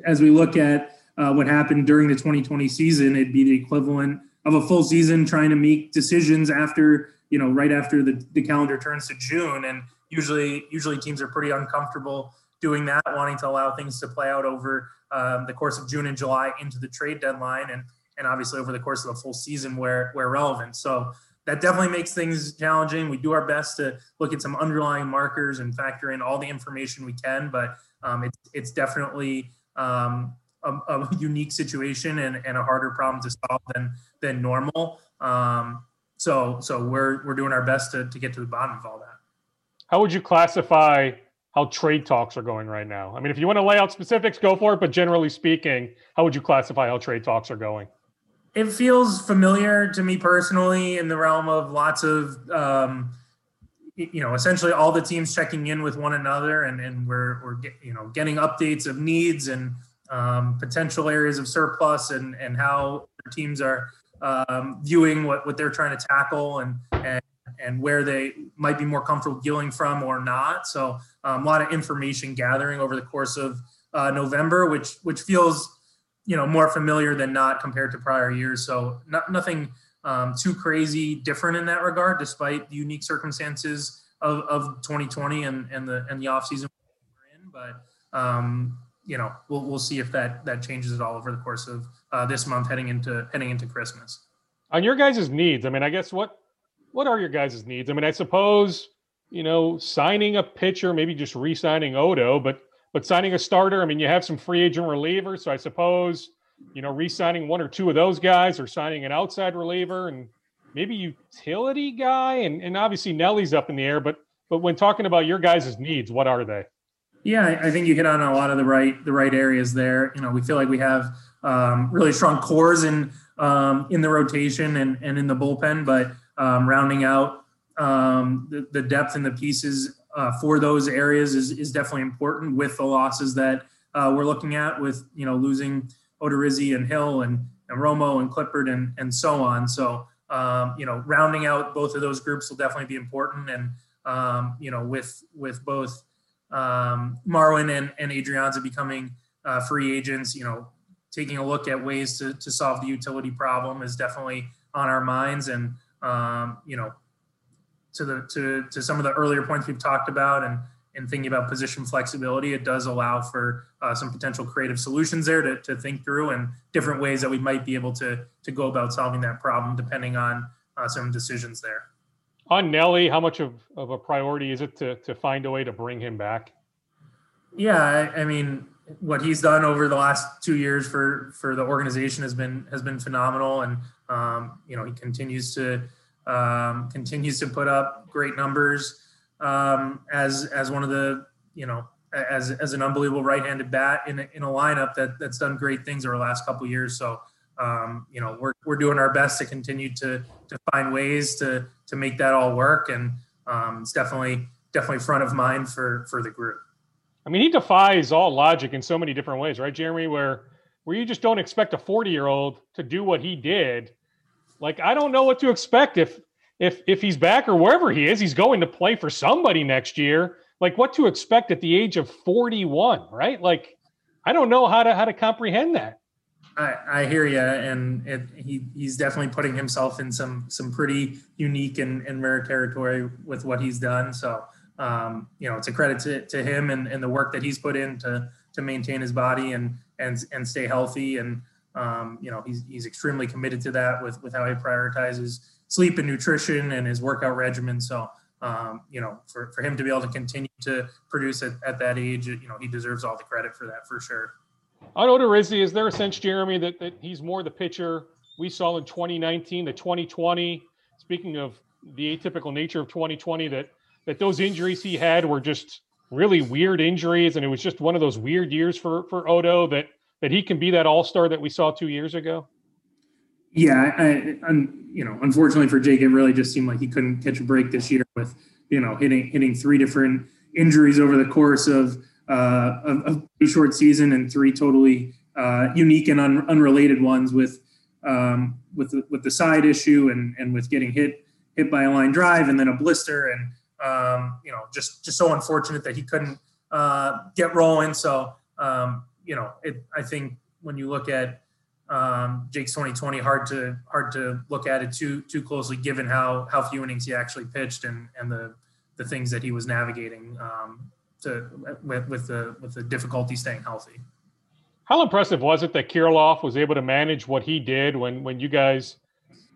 as we look at uh, what happened during the 2020 season, it'd be the equivalent of a full season trying to make decisions after you know right after the, the calendar turns to June, and usually usually teams are pretty uncomfortable doing that, wanting to allow things to play out over um, the course of June and July into the trade deadline, and and obviously over the course of the full season where where relevant. So that definitely makes things challenging. We do our best to look at some underlying markers and factor in all the information we can, but um, it's it's definitely um, a, a, unique situation and, and, a harder problem to solve than than normal. Um, so so we're we're doing our best to, to get to the bottom of all that. How would you classify how trade talks are going right now? I mean, if you want to lay out specifics, go for it. But generally speaking, how would you classify how trade talks are going? It feels familiar to me personally in the realm of lots of, um, you know, essentially all the teams checking in with one another, and, and we're we're get, you know getting updates of needs and um, potential areas of surplus and and how teams are um, viewing what what they're trying to tackle and and and where they might be more comfortable dealing from or not. So um, a lot of information gathering over the course of uh, November, which which feels you know more familiar than not compared to prior years. So not, nothing um, too crazy different in that regard, despite the unique circumstances of, of 2020 and, and the and the off season we're in. But um, you know we'll we'll see if that that changes at all over the course of uh, this month heading into heading into Christmas. On your guys' needs, I mean, I guess what what are your guys' needs? I mean, I suppose you know signing a pitcher, maybe just re-signing Odo, but but signing a starter. I mean, you have some free agent relievers, so I suppose you know re-signing one or two of those guys, or signing an outside reliever, and maybe utility guy, and and obviously Nelly's up in the air. But but when talking about your guys' needs, what are they? Yeah, I think you hit on a lot of the right the right areas there. You know, we feel like we have um, really strong cores in um, in the rotation and and in the bullpen, but um, rounding out um, the, the, depth and the pieces uh, for those areas is, is definitely important with the losses that uh, we're looking at with, you know, losing Odorizzi and Hill and, and Romo and Clippard and, and so on. So, um, you know, rounding out both of those groups will definitely be important. And, um, you know, with, with both um, Marwin and, and Adrianza becoming uh, free agents, you know, taking a look at ways to, to solve the utility problem is definitely on our minds. And, um, you know, to the to to some of the earlier points we've talked about and and thinking about position flexibility, it does allow for uh, some potential creative solutions there to, to think through and different ways that we might be able to to go about solving that problem depending on uh, some decisions there. On Nelly, how much of, of a priority is it to to find a way to bring him back? Yeah, I, I mean, what he's done over the last two years for for the organization has been has been phenomenal, and um, you know he continues to um, continues to put up great numbers um, as as one of the you know as as an unbelievable right-handed bat in a, in a lineup that that's done great things over the last couple years. So um, you know we're we're doing our best to continue to to find ways to to make that all work, and um, it's definitely definitely front of mind for for the group. I mean, he defies all logic in so many different ways, right, Jeremy? Where where you just don't expect a 40 year old to do what he did. Like, I don't know what to expect if if if he's back or wherever he is, he's going to play for somebody next year. Like, what to expect at the age of 41, right? Like, I don't know how to how to comprehend that. I, I hear you, and it, he he's definitely putting himself in some some pretty unique and, and rare territory with what he's done. So um, you know, it's a credit to, to him and, and the work that he's put in to to maintain his body and and and stay healthy. And um, you know, he's he's extremely committed to that with with how he prioritizes sleep and nutrition and his workout regimen. So um, you know, for, for him to be able to continue to produce at, at that age, you know, he deserves all the credit for that for sure. On Odorizzi, is there a sense, Jeremy, that, that he's more the pitcher we saw in 2019, the 2020? Speaking of the atypical nature of 2020, that that those injuries he had were just really weird injuries, and it was just one of those weird years for for Odo that that he can be that all star that we saw two years ago? Yeah, I, I, you know, unfortunately for Jake, it really just seemed like he couldn't catch a break this year with you know hitting hitting three different injuries over the course of uh, a, a short season and three totally uh, unique and un, unrelated ones with um, with the, with the side issue and and with getting hit hit by a line drive and then a blister and um, you know just just so unfortunate that he couldn't uh, get rolling. So um, you know, it, I think when you look at um, Jake's 2020, hard to hard to look at it too too closely, given how how few innings he actually pitched and and the the things that he was navigating um, to with, with the with the difficulty staying healthy. How impressive was it that Kirilloff was able to manage what he did when when you guys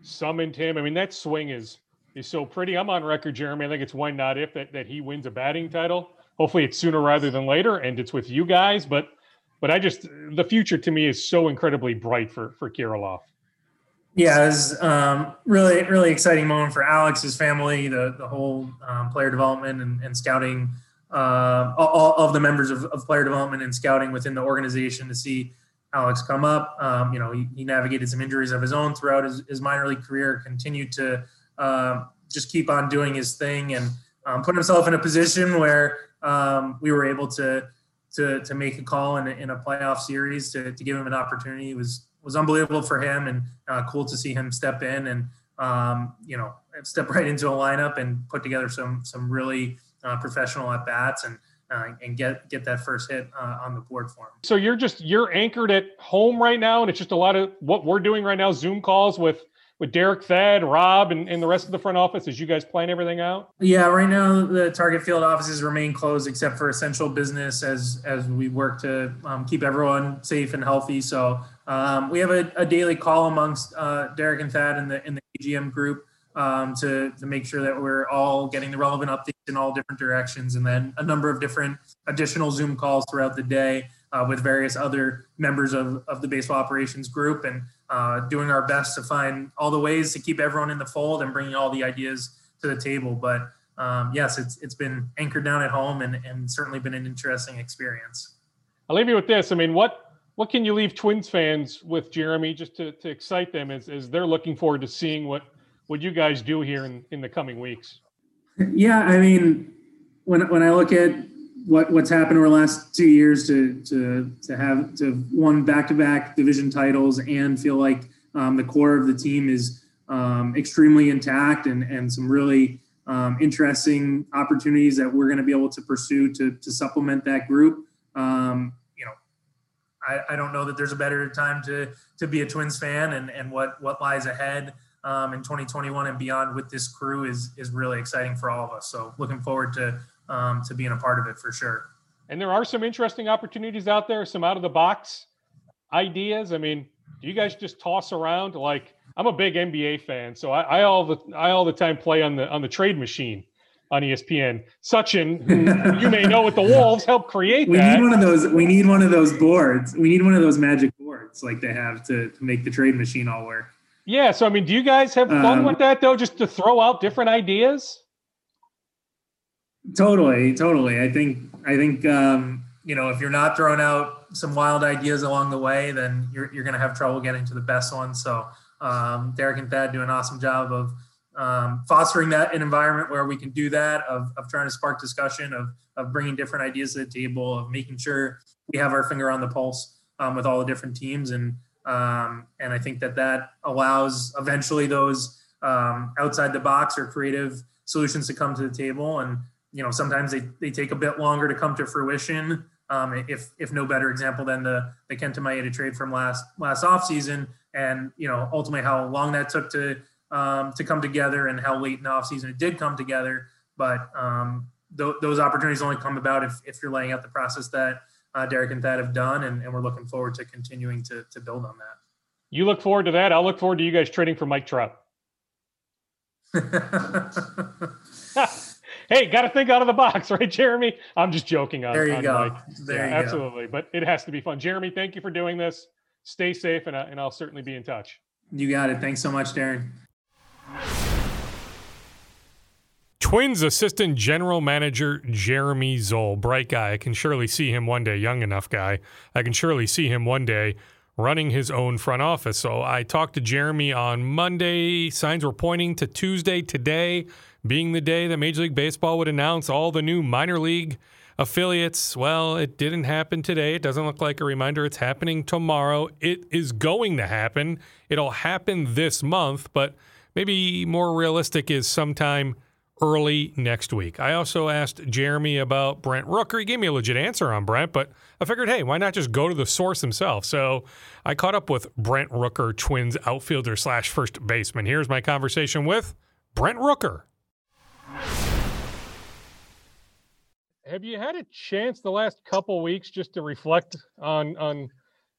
summoned him? I mean, that swing is is so pretty. I'm on record, Jeremy. I think it's one not if that that he wins a batting title. Hopefully, it's sooner rather than later, and it's with you guys. But but I just the future to me is so incredibly bright for for Kirilloff. Yeah, it was um, really really exciting moment for Alex, his family, the the whole um, player development and, and scouting, uh, all, all, of the members of, of, player development and scouting within the organization to see Alex come up. Um, you know, he, he, navigated some injuries of his own throughout his, his minor league career, continued to uh, just keep on doing his thing and um, put himself in a position where um, we were able to to to make a call in a, in a playoff series to, to give him an opportunity was was unbelievable for him and uh, cool to see him step in and um, you know step right into a lineup and put together some some really uh, professional at bats and uh, and get get that first hit uh, on the board for him. So you're just you're anchored at home right now, and it's just a lot of what we're doing right now: Zoom calls with with Derek Thad, Rob, and, and the rest of the front office as you guys plan everything out? Yeah, right now the Target Field offices remain closed except for essential business as as we work to um, keep everyone safe and healthy. So um, we have a, a, daily call amongst uh, Derek and Thad in the in the AGM group um, to to make sure that we're all getting the relevant updates in all different directions, and then a number of different additional Zoom calls throughout the day uh, with various other members of, of the baseball operations group and uh, doing our best to find all the ways to keep everyone in the fold and bringing all the ideas to the table. But um, yes, it's it's been anchored down at home and, and certainly been an interesting experience. I'll leave you with this. I mean, what what can you leave Twins fans with, Jeremy, just to, to excite them as, as they're looking forward to seeing what what you guys do here in, in the coming weeks? Yeah, I mean, when when I look at what what's happened over the last two years to to to have to won back to back division titles and feel like um, the core of the team is um, extremely intact and and some really um, interesting opportunities that we're going to be able to pursue to to supplement that group. Um, you know, I, I don't know that there's a better time to to be a Twins fan and and what what lies ahead. Um, in 2021 and beyond with this crew is is really exciting for all of us. So looking forward to um, to being a part of it for sure. And there are some interesting opportunities out there, some out of the box ideas. I mean, do you guys just toss around like I'm a big NBA fan, so I, I all the I all the time play on the on the trade machine on ESPN. Sachin, who you may know with the Wolves, helped create we that. need one of those. We need one of those boards. We need one of those magic boards like they have to, to make the trade machine all work. Yeah. So I mean, do you guys have fun um, with that though? Just to throw out different ideas. Totally, totally. I think I think um, you know if you're not throwing out some wild ideas along the way, then you're you're going to have trouble getting to the best ones. So um, Derek and Thad do an awesome job of um, fostering that an environment where we can do that, of, of trying to spark discussion, of of bringing different ideas to the table, of making sure we have our finger on the pulse um, with all the different teams, and um, and I think that that allows eventually those um, outside the box or creative solutions to come to the table and you know sometimes they, they take a bit longer to come to fruition. Um, if if no better example than the the Kenta Maeda trade from last last offseason, and you know ultimately how long that took to um, to come together and how late in the offseason it did come together. But um, th- those opportunities only come about if, if you're laying out the process that uh, Derek and Thad have done, and, and we're looking forward to continuing to to build on that. You look forward to that. I'll look forward to you guys trading for Mike Trout. hey, got to think out of the box, right, Jeremy? I'm just joking. On, there you on go. Mike. There yeah, you absolutely. Go. But it has to be fun. Jeremy, thank you for doing this. Stay safe, and, uh, and I'll certainly be in touch. You got it. Thanks so much, Darren. Twins assistant general manager Jeremy Zoll, bright guy. I can surely see him one day, young enough guy. I can surely see him one day running his own front office. So I talked to Jeremy on Monday. Signs were pointing to Tuesday today being the day that Major League Baseball would announce all the new minor league affiliates. Well, it didn't happen today. It doesn't look like a reminder. It's happening tomorrow. It is going to happen. It'll happen this month, but maybe more realistic is sometime early next week. I also asked Jeremy about Brent Rooker. He gave me a legit answer on Brent, but I figured, hey, why not just go to the source himself? So I caught up with Brent Rooker, Twins outfielder slash first baseman. Here's my conversation with Brent Rooker. Have you had a chance the last couple weeks just to reflect on on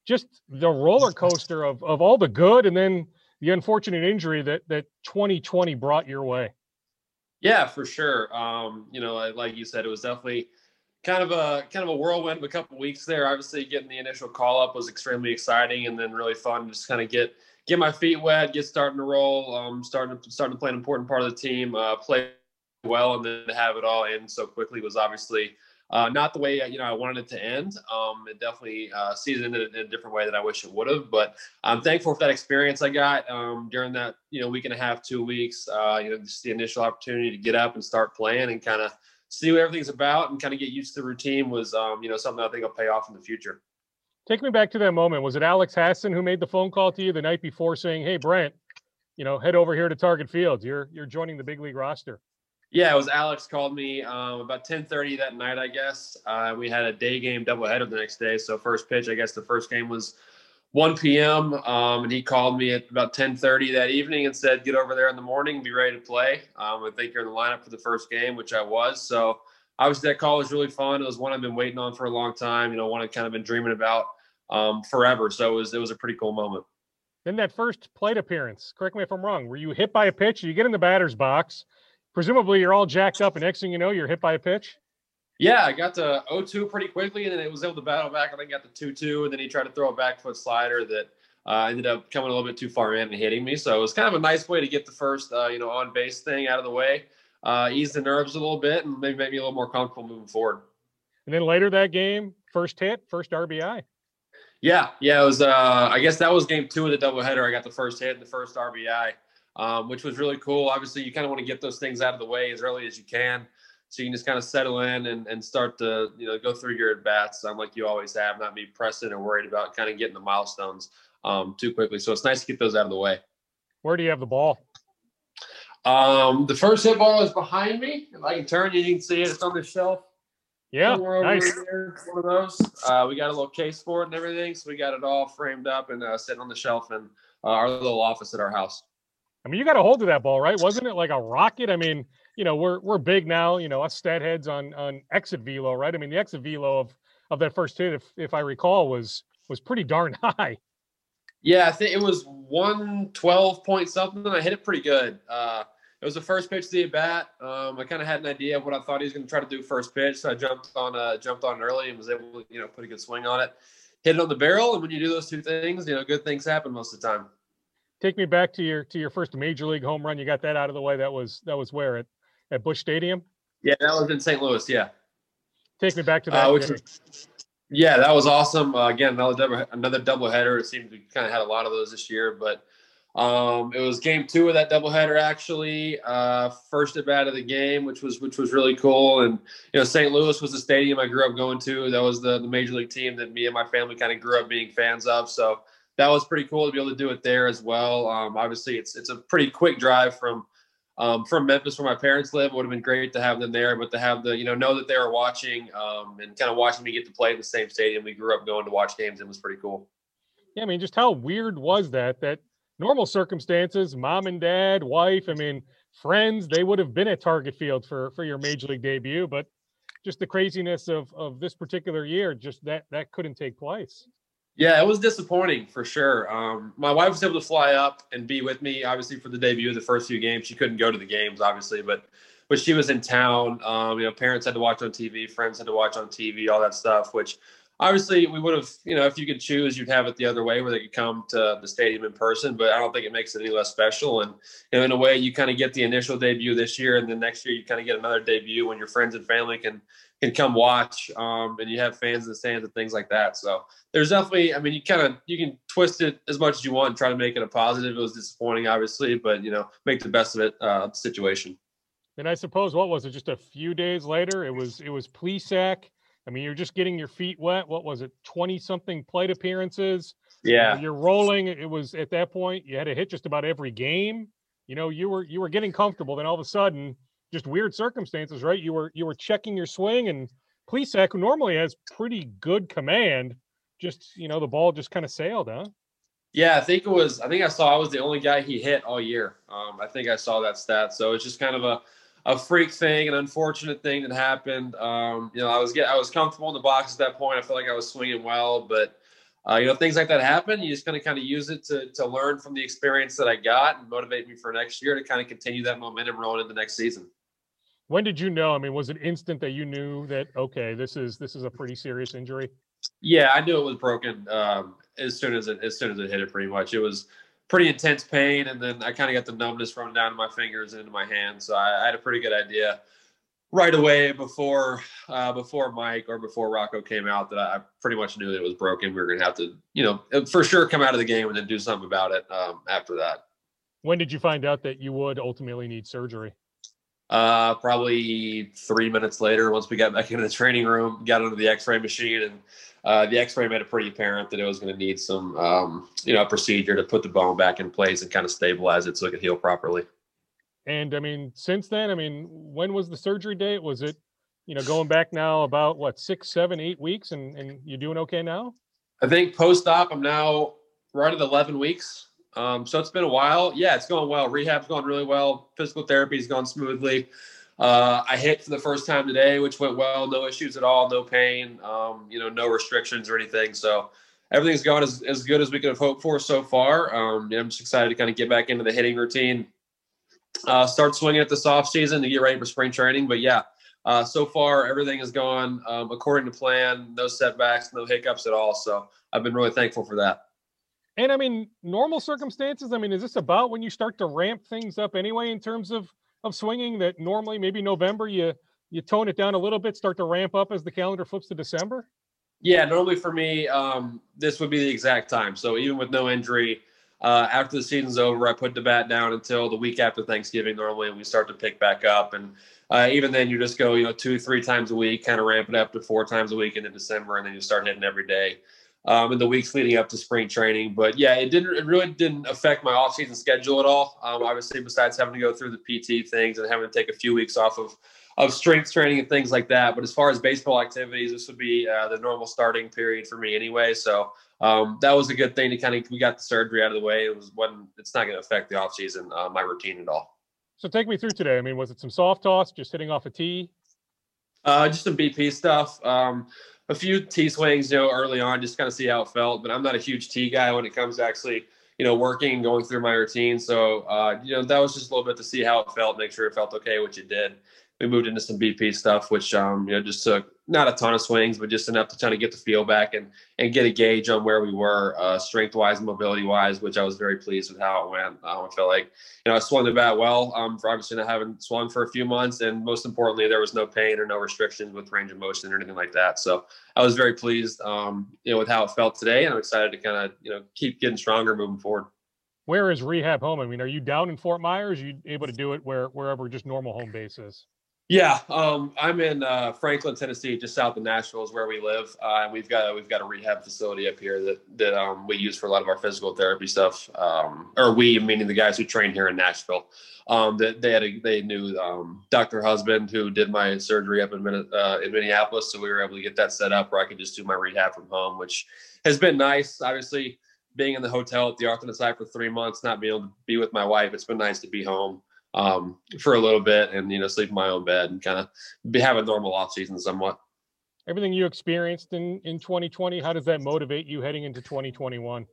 just the roller coaster of, of all the good and then the unfortunate injury that that 2020 brought your way? Yeah, for sure. Um, you know, like you said, it was definitely kind of a kind of a whirlwind of a couple weeks there. Obviously, getting the initial call up was extremely exciting, and then really fun to just kind of get get my feet wet, get starting to roll, um, starting to starting to play an important part of the team, uh, play well, and then to have it all end so quickly was obviously uh, not the way you know I wanted it to end. Um, it definitely uh, seasoned it in a different way than I wish it would have. But I'm thankful for that experience I got um, during that you know week and a half, two weeks. Uh, you know, just the initial opportunity to get up and start playing and kind of see what everything's about and kind of get used to the routine was um, you know something I think will pay off in the future. Take me back to that moment. Was it Alex Hassan who made the phone call to you the night before, saying, "Hey, Brent, you know, head over here to Target Field. You're you're joining the big league roster." Yeah, it was Alex called me um, about 10:30 that night. I guess uh, we had a day game doubleheader the next day. So first pitch, I guess the first game was 1 p.m. Um, and he called me at about 10:30 that evening and said, "Get over there in the morning, be ready to play." Um, I think you're in the lineup for the first game, which I was. So obviously that call was really fun. It was one I've been waiting on for a long time. You know, one I've kind of been dreaming about um, forever. So it was it was a pretty cool moment. Then that first plate appearance. Correct me if I'm wrong. Were you hit by a pitch? You get in the batter's box presumably you're all jacked up, and next thing you know, you're hit by a pitch. Yeah, I got to 0-2 pretty quickly, and then it was able to battle back. I think got the 2-2, and then he tried to throw a back foot slider that uh, ended up coming a little bit too far in and hitting me. So it was kind of a nice way to get the first, uh, you know, on base thing out of the way, uh, ease the nerves a little bit, and maybe make me a little more comfortable moving forward. And then later that game, first hit, first RBI. Yeah, yeah, it was. Uh, I guess that was game two of the doubleheader. I got the first hit and the first RBI um, which was really cool. Obviously, you kind of want to get those things out of the way as early as you can, so you can just kind of settle in and, and start to you know go through your at bats, um, like you always have, not be pressing and worried about kind of getting the milestones um, too quickly. So it's nice to get those out of the way. Where do you have the ball? Um, the first hit ball is behind me. If I can turn you, you can see it. It's on the shelf. Yeah, nice. One of those. Uh, we got a little case for it and everything, so we got it all framed up and uh, sitting on the shelf in uh, our little office at our house. I mean, you got a hold of that ball, right? Wasn't it like a rocket? I mean, you know, we're we're big now, you know, us stat heads on on exit velo, right? I mean, the exit velo of of that first hit, if if I recall, was was pretty darn high. Yeah, I think it was one twelve point something. I hit it pretty good. Uh, it was the first pitch to the bat. Um, I kind of had an idea of what I thought he was going to try to do first pitch, so I jumped on uh, jumped on early and was able to you know put a good swing on it, hit it on the barrel, and when you do those two things, you know, good things happen most of the time take me back to your to your first major league home run. You got that out of the way. That was that was where at at Busch Stadium. Yeah, that was in St. Louis. Yeah. Take me back to that. Uh, was, yeah, that was awesome. Uh, again, another double, another double header. It seemed we kind of had a lot of those this year, but um, it was game two of that doubleheader actually. Uh, first at bat of the game, which was which was really cool. And you know, St. Louis was the stadium I grew up going to. That was the the major league team that me and my family kind of grew up being fans of. So that was pretty cool to be able to do it there as well. Um, obviously, it's it's a pretty quick drive from um, from Memphis, where my parents live. It would have been great to have them there, but to have the you know know that they were watching um, and kind of watching me get to play in the same stadium we grew up going to watch games in was pretty cool. Yeah, I mean, just how weird was that? That normal circumstances, mom and dad, wife, I mean, friends, they would have been at Target Field for for your major league debut, but just the craziness of of this particular year, just that that couldn't take place. Yeah, it was disappointing for sure. Um, my wife was able to fly up and be with me, obviously for the debut of the first few games. She couldn't go to the games, obviously, but but she was in town. Um, you know, parents had to watch on TV, friends had to watch on TV, all that stuff. Which obviously we would have, you know, if you could choose, you'd have it the other way where they could come to the stadium in person. But I don't think it makes it any less special. And you know, in a way, you kind of get the initial debut this year, and then next year you kind of get another debut when your friends and family can can come watch, um, and you have fans in the stands and things like that. So there's definitely, I mean, you kind of you can twist it as much as you want and try to make it a positive. It was disappointing, obviously, but you know, make the best of it uh, situation. And I suppose what was it? Just a few days later, it was it was Plesac I mean, you're just getting your feet wet. What was it, 20 something plate appearances? Yeah. You are rolling. It was at that point, you had to hit just about every game. You know, you were you were getting comfortable. Then all of a sudden, just weird circumstances, right? You were you were checking your swing and Plesac, who normally has pretty good command, just you know, the ball just kind of sailed, huh? Yeah, I think it was. I think I saw I was the only guy he hit all year. Um, I think I saw that stat. So it's just kind of a a freak thing, an unfortunate thing that happened. Um, you know, I was get I was comfortable in the box at that point. I felt like I was swinging well, but uh, you know, things like that happen. You just kind of kind of use it to to learn from the experience that I got and motivate me for next year to kind of continue that momentum rolling into next season. When did you know? I mean, was it instant that you knew that okay, this is this is a pretty serious injury? Yeah, I knew it was broken um, as soon as it as soon as it hit it. Pretty much, it was pretty intense pain, and then I kind of got the numbness running down to my fingers and into my hands. So I, I had a pretty good idea right away before uh, before Mike or before Rocco came out that I, pretty much knew that it was broken. We were going to have to, you know, uh, for sure come out of the game and then do something about it um, after that. When did you find out that you would ultimately need surgery? Uh, probably three minutes later, once we got back into the training room, got under the X-ray machine, and uh, the X-ray made it pretty apparent that it was going to need some, um, you know, procedure to put the bone back in place and kind of stabilize it so it could heal properly. And I mean, since then, I mean, when was the surgery date? Was it, you know, going back now about what six, seven, eight weeks, and and you doing okay now? I think post-op, I'm now right at 11 weeks. Um, so it's been a while. Yeah, it's going well. Rehab's going really well. Physical therapy's gone smoothly. Uh, I hit for the first time today, which went well. No issues at all. No pain. Um, you know, no restrictions or anything. So everything's gone as, as good as we could have hoped for so far. Um, yeah, I'm just excited to kind of get back into the hitting routine. Uh, start swinging at this off season to get ready for spring training. But yeah, uh, so far everything has gone um, according to plan. No setbacks, no hiccups at all. So I've been really thankful for that. And I mean, normal circumstances. I mean, is this about when you start to ramp things up anyway in terms of of swinging that normally maybe November you you tone it down a little bit, start to ramp up as the calendar flips to December? Yeah, normally for me, um, this would be the exact time. So even with no injury, uh, after the season's over, I put the bat down until the week after Thanksgiving normally, and we start to pick back up. And uh, even then, you just go, you know, two, three times a week, kind of ramp it up to four times a week into December, and then you start hitting every day um, in the weeks leading up to spring training. But yeah, it didn't. It really didn't affect my off-season schedule at all. Um, obviously, besides having to go through the PT things and having to take a few weeks off of of strength training and things like that. But as far as baseball activities, this would be uh, the normal starting period for me anyway. So um, that was a good thing to kind of we got the surgery out of the way. It was when it's not going to affect the off-season uh, my routine at all. So take me through today. I mean, was it some soft toss, just hitting off a tee? Uh, just some BP stuff. Um, a few T swings, you know, early on, just kind of see how it felt. But I'm not a huge T guy when it comes to actually, you know, working and going through my routine. So, uh, you know, that was just a little bit to see how it felt, make sure it felt okay, which it did we moved into some BP stuff, which um, you know just took not a ton of swings, but just enough to kind of get the feel back and and get a gauge on where we were uh, strength wise and mobility wise, which I was very pleased with how it went. Um, I felt like you know I swung the bat well um, for obviously not having swung for a few months, and most importantly, there was no pain or no restrictions with range of motion or anything like that. So I was very pleased, um, you know, with how it felt today, and I'm excited to kind of you know keep getting stronger moving forward. Where is rehab home? I mean, are you down in Fort Myers? Are you able to do it where wherever just normal home base is? Yeah, um, I'm in uh, Franklin, Tennessee, just south of Nashville is where we live, uh, we've got we've got a rehab facility up here that that um, we use for a lot of our physical therapy stuff. Um, or we, meaning the guys who train here in Nashville. Um, that they had a, they knew um, Dr. Husband who did my surgery up in, uh, in Minneapolis, so we were able to get that set up where I could just do my rehab from home, which has been nice. Obviously, being in the hotel at the Arthur site for three months, not being able to be with my wife, it's been nice to be home um, for a little bit and you know sleep in my own bed and kind of be have a normal off season somewhat. Everything you experienced in in 2020, how does that motivate you heading into 2021?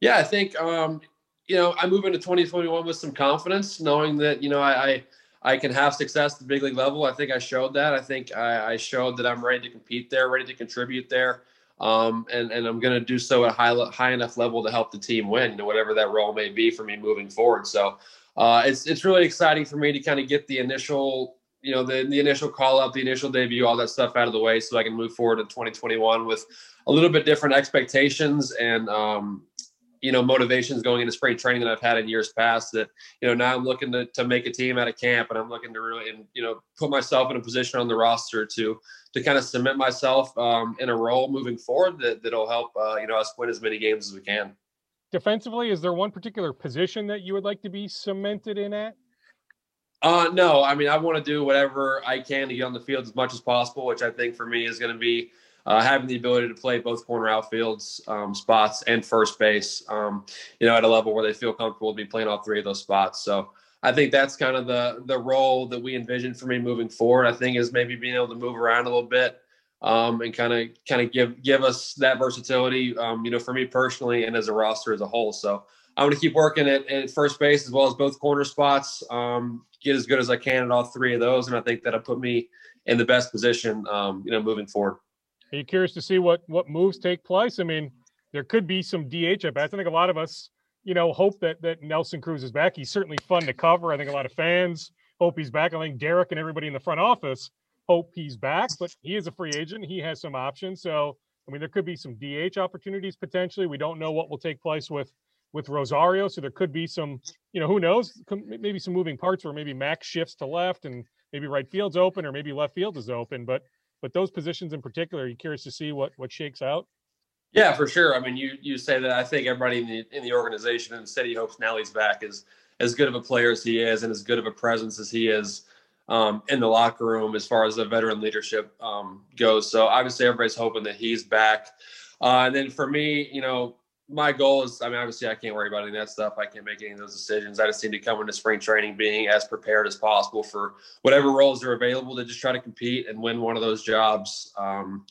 Yeah, I think um, you know I move into 2021 with some confidence, knowing that you know I, I I can have success at the big league level. I think I showed that. I think I, I showed that I'm ready to compete there, ready to contribute there. Um, and, and I'm going to do so at a high, high enough level to help the team win, you know, whatever that role may be for me moving forward. So uh, it's, it's really exciting for me to kind of get the initial, you know, the, the initial call up, the initial debut, all that stuff out of the way so I can move forward in 2021 with a little bit different expectations and, um, you know motivations going into spring training that I've had in years past. That you know now I'm looking to to make a team out of camp, and I'm looking to really and you know put myself in a position on the roster to to kind of cement myself um, in a role moving forward that that'll help uh, you know us win as many games as we can. Defensively, is there one particular position that you would like to be cemented in at? Uh, no, I mean I want to do whatever I can to get on the field as much as possible, which I think for me is going to be uh, having the ability to play both corner outfields um, spots and first base, um, you know, at a level where they feel comfortable to be playing all three of those spots. So I think that's kind of the the role that we envision for me moving forward. I think is maybe being able to move around a little bit um, and kind of kind of give give us that versatility, um, you know, for me personally and as a roster as a whole. So I'm going to keep working at, at, first base as well as both corner spots, um, get as good as I can at all three of those, and I think that'll put me in the best position, um, you know, moving forward. Are you curious to see what what moves take place? I mean, there could be some DH at bats. I think a lot of us, you know, hope that that Nelson Cruz is back. He's certainly fun to cover. I think a lot of fans hope he's back. I think Derek and everybody in the front office hope he's back, but he is a free agent. He has some options. So, I mean, there could be some DH opportunities potentially. We don't know what will take place with with Rosario, so there could be some, you know, who knows, maybe some moving parts where maybe Max shifts to left and maybe right field's open or maybe left field is open, but but those positions in particular, are you curious to see what what shakes out? Yeah, for sure. I mean, you you say that I think everybody in the in the organization and City hopes Nelly's back is as good of a player as he is and as good of a presence as he is um, in the locker room as far as the veteran leadership um, goes. So obviously everybody's hoping that he's back. Uh, and then for me, you know, my goal is, I mean, obviously I can't worry about any of that stuff. I can't make any of those decisions. I just need to come into spring training being as prepared as possible for whatever roles are available to just try to compete and win one of those jobs. Um,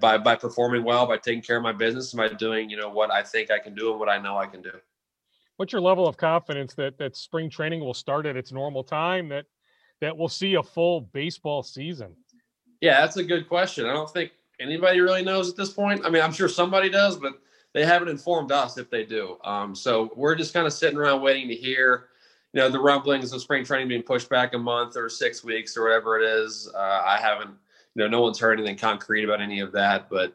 by by performing well, by taking care of my business, by doing you know what I think I can do and what I know I can do. What's your level of confidence that that spring training will start at its normal time? That that we'll see a full baseball season? Yeah, that's a good question. I don't think anybody really knows at this point. I mean, I'm sure somebody does, but they haven't informed us if they do. Um, so we're just kind of sitting around waiting to hear, you know, the rumblings of spring training being pushed back a month or six weeks or whatever it is. Uh, I haven't, you know, no one's heard anything concrete about any of that. But,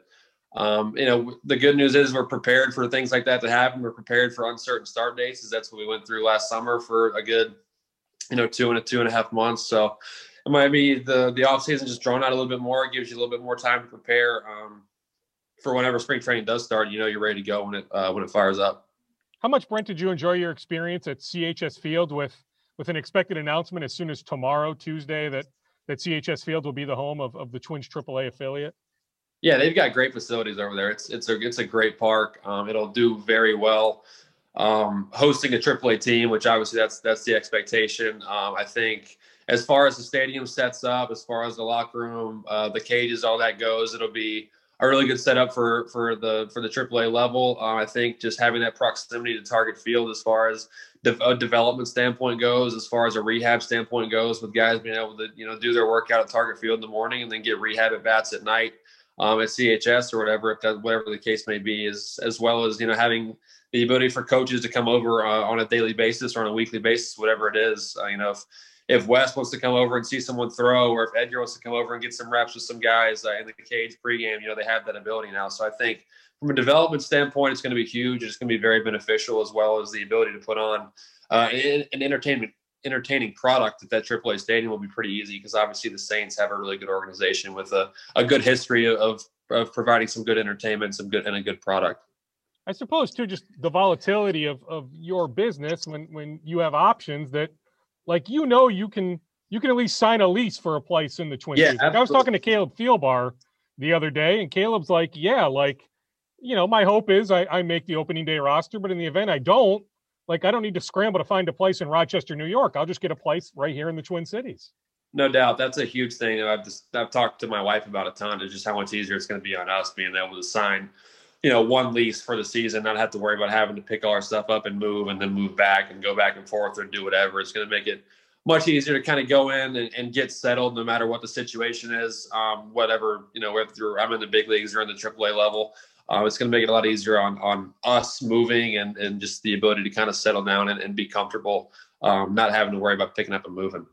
um, you know, the good news is we're prepared for things like that to happen. We're prepared for uncertain start dates, as that's what we went through last summer for a good, you know, two and a two and a half months. So it might be the the off season just drawn out a little bit more. It gives you a little bit more time to prepare. Um, for whenever spring training does start, you know you're ready to go when it uh, when it fires up. How much, Brent, did you enjoy your experience at CHS Field with with an expected announcement as soon as tomorrow, Tuesday, that that CHS Field will be the home of, of the Twins AAA affiliate? Yeah, they've got great facilities over there. It's it's a it's a great park. Um, it'll do very well um, hosting a AAA team, which obviously that's that's the expectation. Um, I think as far as the stadium sets up, as far as the locker room, uh, the cages, all that goes, it'll be a really good setup for for the for the AAA level. Uh, I think just having that proximity to target field as far as de- a development standpoint goes, as far as a rehab standpoint goes, with guys being able to you know do their workout at target field in the morning and then get rehab at bats at night um, at CHS or whatever, if that, whatever the case may be, is as well as you know having the ability for coaches to come over uh, on a daily basis or on a weekly basis, whatever it is. Uh, you know, if if Wes wants to come over and see someone throw, or if Edgar wants to come over and get some reps with some guys uh, in the cage pregame, you know, they have that ability now. So I think from a development standpoint, it's going to be huge. It's going to be very beneficial, as well as the ability to put on uh, an entertainment entertaining product at that AAA stadium will be pretty easy because obviously the Saints have a really good organization with a, a good history of, of providing some good entertainment, some good and a good product. I suppose too, just the volatility of, of your business when when you have options that like you know you can you can at least sign a lease for a place in the Twin yeah, Like I was talking to Caleb Thielbar the other day, and Caleb's like, "Yeah, like you know, my hope is I, I make the opening day roster, but in the event I don't, like I don't need to scramble to find a place in Rochester, New York. I'll just get a place right here in the Twin Cities." No doubt, that's a huge thing. I've just I've talked to my wife about a ton to just how much easier it's going to be on us being able to sign you know, one lease for the season, not have to worry about having to pick all our stuff up and move and then move back and go back and forth or do whatever. It's going to make it much easier to kind of go in and, and, get settled no matter what the situation is. Um, whatever, you know, whether I'm in the big leagues or in the AAA level, uh, it's going to make it a lot easier on, on us moving and, and just the ability to kind of settle down and, and be comfortable, um, not having to worry about picking up and moving.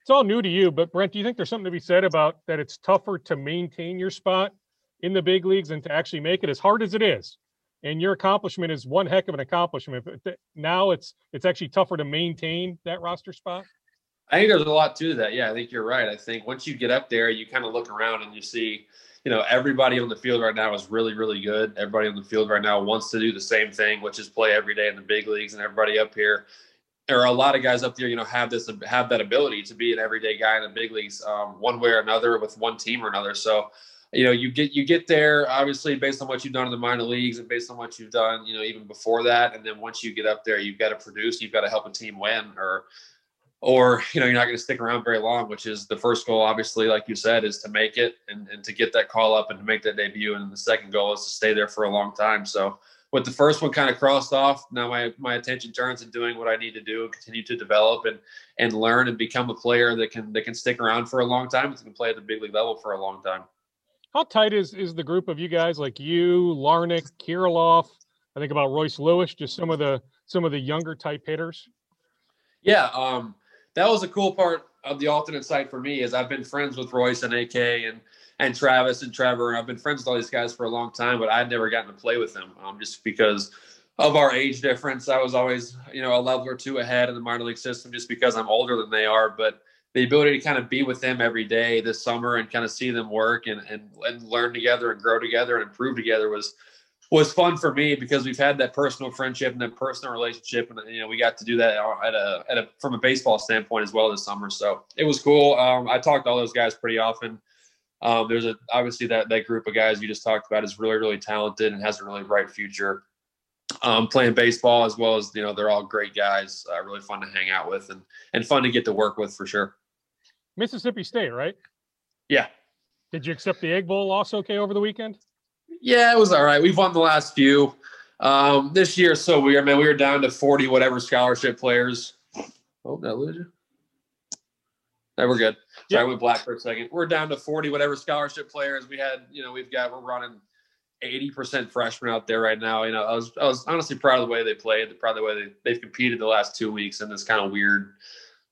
It's all new to you, but Brent, do you think there's something to be said about that it's tougher to maintain your spot in the big leagues and to actually make it as hard as it is? And your accomplishment is one heck of an accomplishment. But now it's it's actually tougher to maintain that roster spot. I think there's a lot to that. Yeah, I think you're right. I think once you get up there, you kind of look around and you see, you know, everybody on the field right now is really, really good. Everybody on the field right now wants to do the same thing, which is play every day in the big leagues. And everybody up here, there are a lot of guys up there, you know, have this have that ability to be an everyday guy in the big leagues, um, one way or another, with one team or another. So, you know, you get you get there obviously based on what you've done in the minor leagues and based on what you've done, you know, even before that. And then once you get up there, you've got to produce, you've got to help a team win, or or you know you're not going to stick around very long which is the first goal obviously like you said is to make it and, and to get that call up and to make that debut. And the second goal is to stay there for a long time. So with the first one kind of crossed off now my, my attention turns to doing what i need to do and continue to develop and and learn and become a player that can that can stick around for a long time and can play at the big league level for a long time how tight is is the group of you guys like you Larnach, Kirilloff? i think about royce lewis just some of the some of the younger type hitters yeah um that was a cool part of the alternate site for me is I've been friends with Royce and AK and and Travis and Trevor. I've been friends with all these guys for a long time, but I'd never gotten to play with them um, just because of our age difference. I was always, you know, a level or two ahead in the minor league system just because I'm older than they are. But the ability to kind of be with them every day this summer and kind of see them work and, and, and learn together and grow together and improve together was – was fun for me because we've had that personal friendship and that personal relationship, and you know we got to do that at a, at a from a baseball standpoint as well this summer. So it was cool. Um, I talked to all those guys pretty often. Um, there's a obviously that that group of guys you just talked about is really really talented and has a really bright future. Um, playing baseball as well as you know they're all great guys, uh, really fun to hang out with and and fun to get to work with for sure. Mississippi State, right? Yeah. Did you accept the Egg Bowl loss okay over the weekend? Yeah, it was all right. We've won the last few. Um, this year so weird, man. We were down to 40 whatever scholarship players. Oh, did I lose you? No, we're good. Sorry, I went black for a second. We're down to 40 whatever scholarship players. We had, you know, we've got we're running 80% freshmen out there right now. You know, I was I was honestly proud of the way they played, the proud of the way they, they've competed the last two weeks in this kind of weird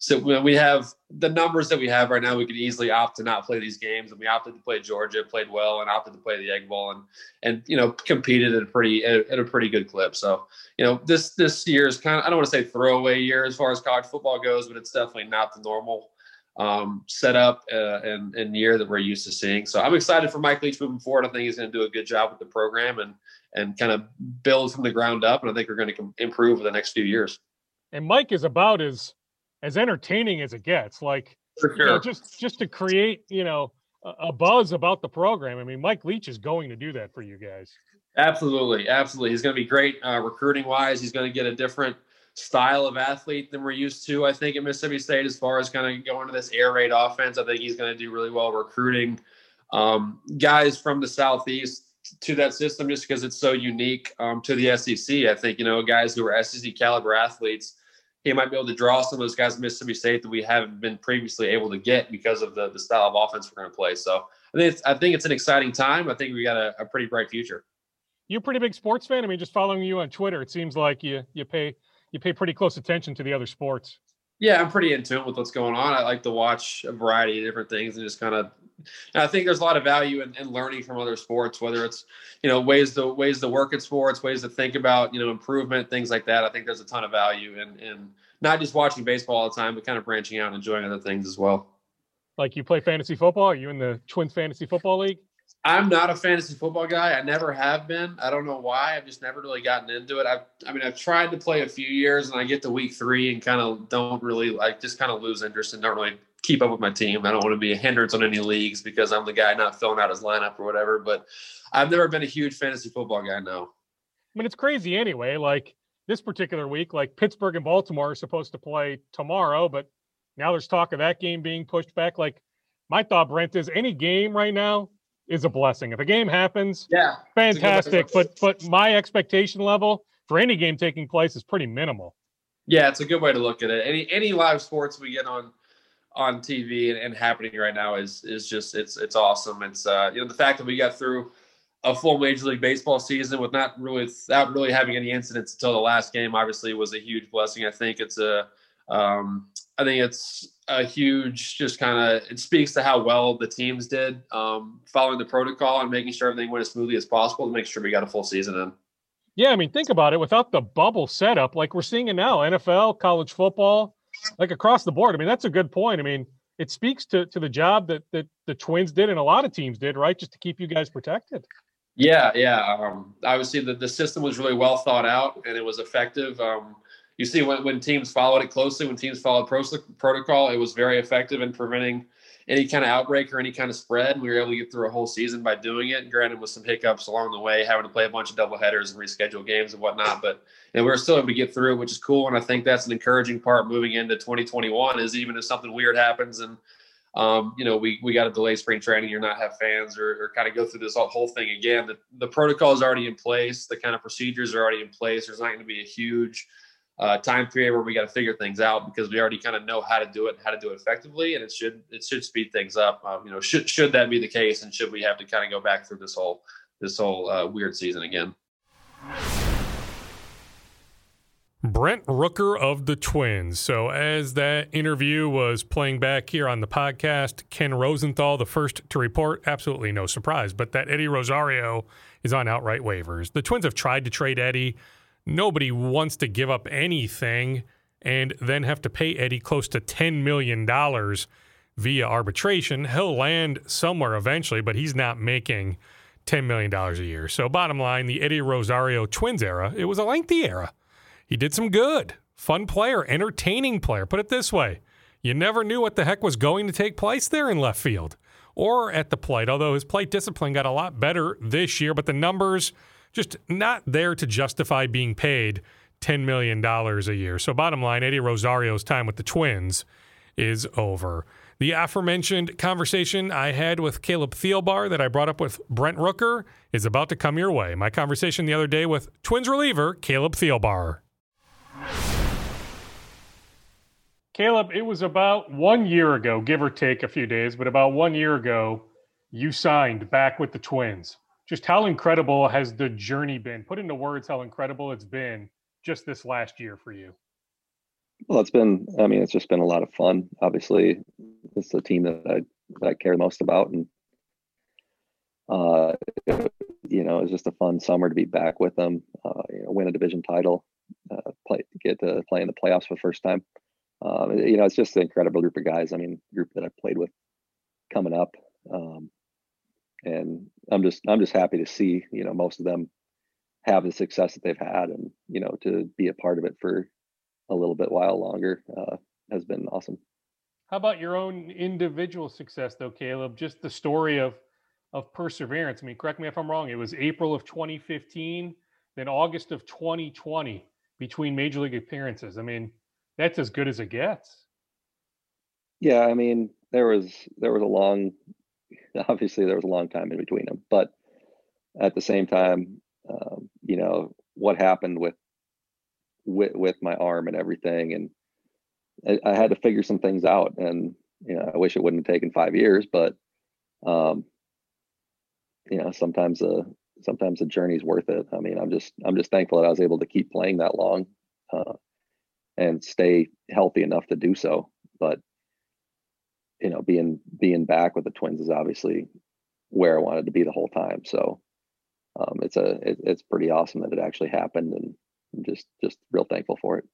so we have the numbers that we have right now, we could easily opt to not play these games, and we opted to play Georgia, played well, and opted to play the Egg Bowl, and and you know competed at a pretty at a pretty good clip. So you know this this year is kind of I don't want to say throwaway year as far as college football goes, but it's definitely not the normal um, setup uh, and, and year that we're used to seeing. So I'm excited for Mike Leach moving forward. I think he's going to do a good job with the program and and kind of build from the ground up, and I think we're going to improve over the next few years. And Mike is about as as entertaining as it gets. Like sure. you know, just just to create, you know, a, a, buzz about the program. I mean, Mike Leach is going to do that for you guys. Absolutely, absolutely. He's going to be great uh, recruiting wise. He's going to get a different style of athlete than we're used to. I think at Mississippi State, as far as kind of going to this air raid offense, I think he's going to do really well recruiting um, guys from the southeast to that system just because it's so unique um, to the SEC. I think you know guys who are SEC caliber athletes he might be able to draw some of those guys Mississippi State that we haven't been previously able to get because of the, the style of offense we're going to play. So I think it's, I think it's an exciting time. I think we got a, a pretty bright future. You're a pretty big sports fan? I mean, just following you on Twitter, it seems like you you pay you pay pretty close attention to the other sports. Yeah, I'm pretty in tune with what's going on. I like to watch a variety of different things and just kind of. I think there's a lot of value in, in, learning from other sports, whether it's you know ways to ways to work at sports, ways to think about you know improvement, things like that. I think there's a ton of value in in not just watching baseball all the time, but kind of branching out and enjoying other things as well. Like you play fantasy football? Are you in the Twins Fantasy Football League? I'm not a fantasy football guy. I never have been. I don't know why. I've just never really gotten into it. I've, I mean, I've tried to play a few years, and I get to week three and kind of don't really like, just kind of lose interest and don't really keep up with my team. I don't want to be a hindrance on any leagues because I'm the guy not filling out his lineup or whatever. But I've never been a huge fantasy football guy. No. I mean, it's crazy anyway. Like this particular week, like Pittsburgh and Baltimore are supposed to play tomorrow, but now there's talk of that game being pushed back. Like my thought, Brent, is any game right now is a blessing. If a game happens, yeah, fantastic. But but my expectation level for any game taking place is pretty minimal. Yeah, it's a good way to look at it. Any any live sports we get on on TV and, and happening right now is is just it's it's awesome. It's uh you know the fact that we got through a full Major League Baseball season with not really without really having any incidents until the last game obviously was a huge blessing. I think it's a um, I think it's a huge just kind of it speaks to how well the teams did um, following the protocol and making sure everything went as smoothly as possible to make sure we got a full season in. Yeah, I mean, think about it. Without the bubble setup, like we're seeing it now, NFL, college football, like across the board. I mean, that's a good point. I mean, it speaks to to the job that that the Twins did and a lot of teams did, right, just to keep you guys protected. Yeah, yeah. Um, obviously, the, the system was really well thought out and it was effective. Um, you see, when, when teams followed it closely, when teams followed pro- protocol, it was very effective in preventing any kind of outbreak or any kind of spread. We were able to get through a whole season by doing it. Granted, with some hiccups along the way, having to play a bunch of double headers and reschedule games and whatnot, but and we were still able to get through, which is cool. And I think that's an encouraging part moving into 2021. Is even if something weird happens and um, you know we we got to delay spring training or not have fans or, or kind of go through this whole thing again. The the protocol is already in place. The kind of procedures are already in place. There's not going to be a huge uh, time period where we got to figure things out because we already kind of know how to do it and how to do it effectively, and it should it should speed things up. Um, you know, should should that be the case, and should we have to kind of go back through this whole this whole uh, weird season again? Brent Rooker of the Twins. So, as that interview was playing back here on the podcast, Ken Rosenthal, the first to report, absolutely no surprise, but that Eddie Rosario is on outright waivers. The Twins have tried to trade Eddie nobody wants to give up anything and then have to pay Eddie close to $10 million via arbitration. He'll land somewhere eventually, but he's not making $10 million a year. So, bottom line, the Eddie Rosario Twins era, it was a lengthy era. He did some good, fun player, entertaining player. Put it this way you never knew what the heck was going to take place there in left field or at the plate, although his plate discipline got a lot better this year, but the numbers just not there to justify being paid $10 million a year. So, bottom line, Eddie Rosario's time with the Twins is over. The aforementioned conversation I had with Caleb Thielbar that I brought up with Brent Rooker is about to come your way. My conversation the other day with Twins reliever Caleb Thielbar. Caleb, it was about one year ago, give or take a few days, but about one year ago, you signed back with the Twins just how incredible has the journey been? Put into words how incredible it's been just this last year for you. Well, it's been, I mean, it's just been a lot of fun. Obviously, it's the team that I, that I care most about. And, uh, you know, it's just a fun summer to be back with them, uh, you know, win a division title, uh, play, get to play in the playoffs for the first time. Um, you know, it's just an incredible group of guys. I mean, group that I've played with coming up. Um, and I'm just I'm just happy to see you know most of them have the success that they've had, and you know to be a part of it for a little bit while longer uh, has been awesome. How about your own individual success, though, Caleb? Just the story of of perseverance. I mean, correct me if I'm wrong. It was April of 2015, then August of 2020 between major league appearances. I mean, that's as good as it gets. Yeah, I mean, there was there was a long obviously there was a long time in between them, but at the same time, um, you know what happened with with with my arm and everything, and I, I, had to figure some things out. And you know, I wish it wouldn't have taken five years, but um, you know, sometimes a sometimes the journey's worth it. I mean, I'm just I'm just thankful that I was able to keep playing that long uh, and stay healthy enough to do so. But you know, being being back with the Twins is obviously where I wanted to be the whole time. So um, it's a it, it's pretty awesome that it actually happened, and I'm just just real thankful for it.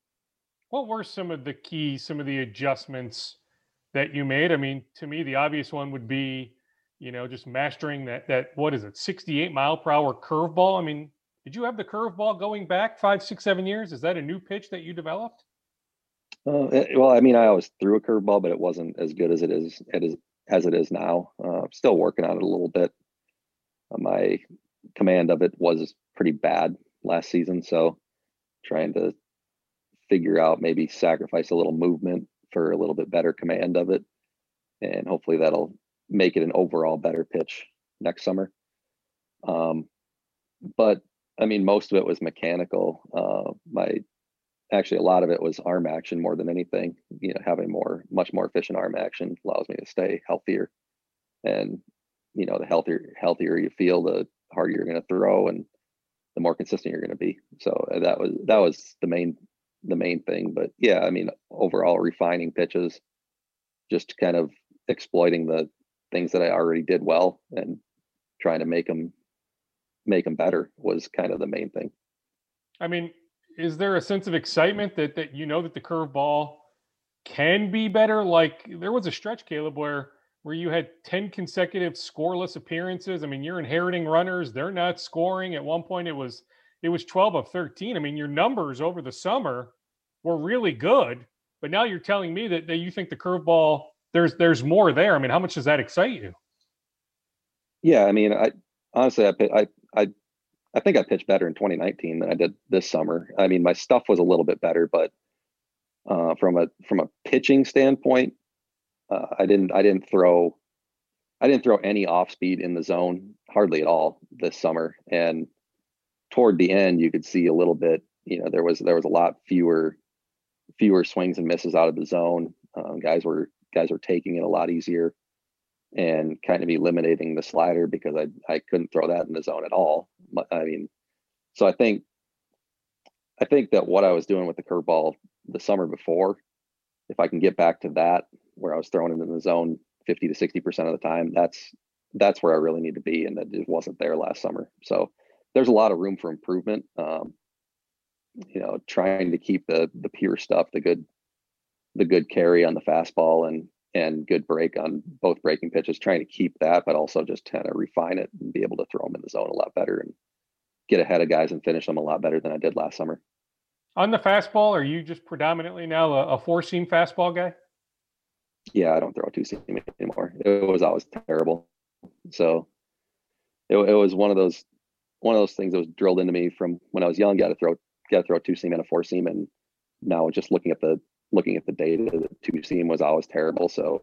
What were some of the key, some of the adjustments that you made? I mean, to me, the obvious one would be, you know, just mastering that that what is it, 68 mile per hour curveball. I mean, did you have the curveball going back five, six, seven years? Is that a new pitch that you developed? Uh, eh, well, I mean, I always threw a curveball, but it wasn't as good as it is, it is as it is now. Uh, still working on it a little bit. Uh, my command of it was pretty bad last season, so trying to figure out maybe sacrifice a little movement for a little bit better command of it, and hopefully that'll make it an overall better pitch next summer. Um, but I mean, most of it was mechanical. Uh, my actually a lot of it was arm action more than anything. You know, having more, much more efficient arm action allows me to stay healthier, and you know, the healthier healthier you feel, the harder you're going to throw, and the more consistent you're going to be. So uh, that was that was the main the main thing. But yeah, I mean, overall refining pitches, just kind of exploiting the things that I already did well and trying to make them make them better was kind of the main thing. I mean, is there a sense of excitement that that you know that the curveball can be better? Like there was a stretch, Caleb, where where you had 10 consecutive scoreless appearances. I mean, you're inheriting runners, they're not scoring. At one point it was it was 12 of 13. I mean, your numbers over the summer were really good, but now you're telling me that, that you think the curveball there's there's more there. I mean, how much does that excite you? Yeah, I mean, I honestly I I I I think I pitched better in 2019 than I did this summer. I mean, my stuff was a little bit better, but uh, from a from a pitching standpoint, uh, I didn't I didn't throw I didn't throw any off speed in the zone hardly at all this summer. And toward the end, you could see a little bit. You know, there was there was a lot fewer fewer swings and misses out of the zone. Um, guys were guys were taking it a lot easier and kind of eliminating the slider because I I couldn't throw that in the zone at all. I mean, so I think I think that what I was doing with the curveball the summer before, if I can get back to that where I was throwing it in the zone 50 to 60 percent of the time, that's that's where I really need to be, and that it wasn't there last summer. So there's a lot of room for improvement. Um, you know, trying to keep the the pure stuff, the good the good carry on the fastball and and good break on both breaking pitches, trying to keep that, but also just kind of refine it and be able to throw them in the zone a lot better and get ahead of guys and finish them a lot better than I did last summer. On the fastball, are you just predominantly now a, a four seam fastball guy? Yeah, I don't throw two seam anymore. It was always terrible. So it, it was one of those one of those things that was drilled into me from when I was young. Got to throw got to throw a two seam and a four seam, and now just looking at the looking at the data, the two seam was always terrible. So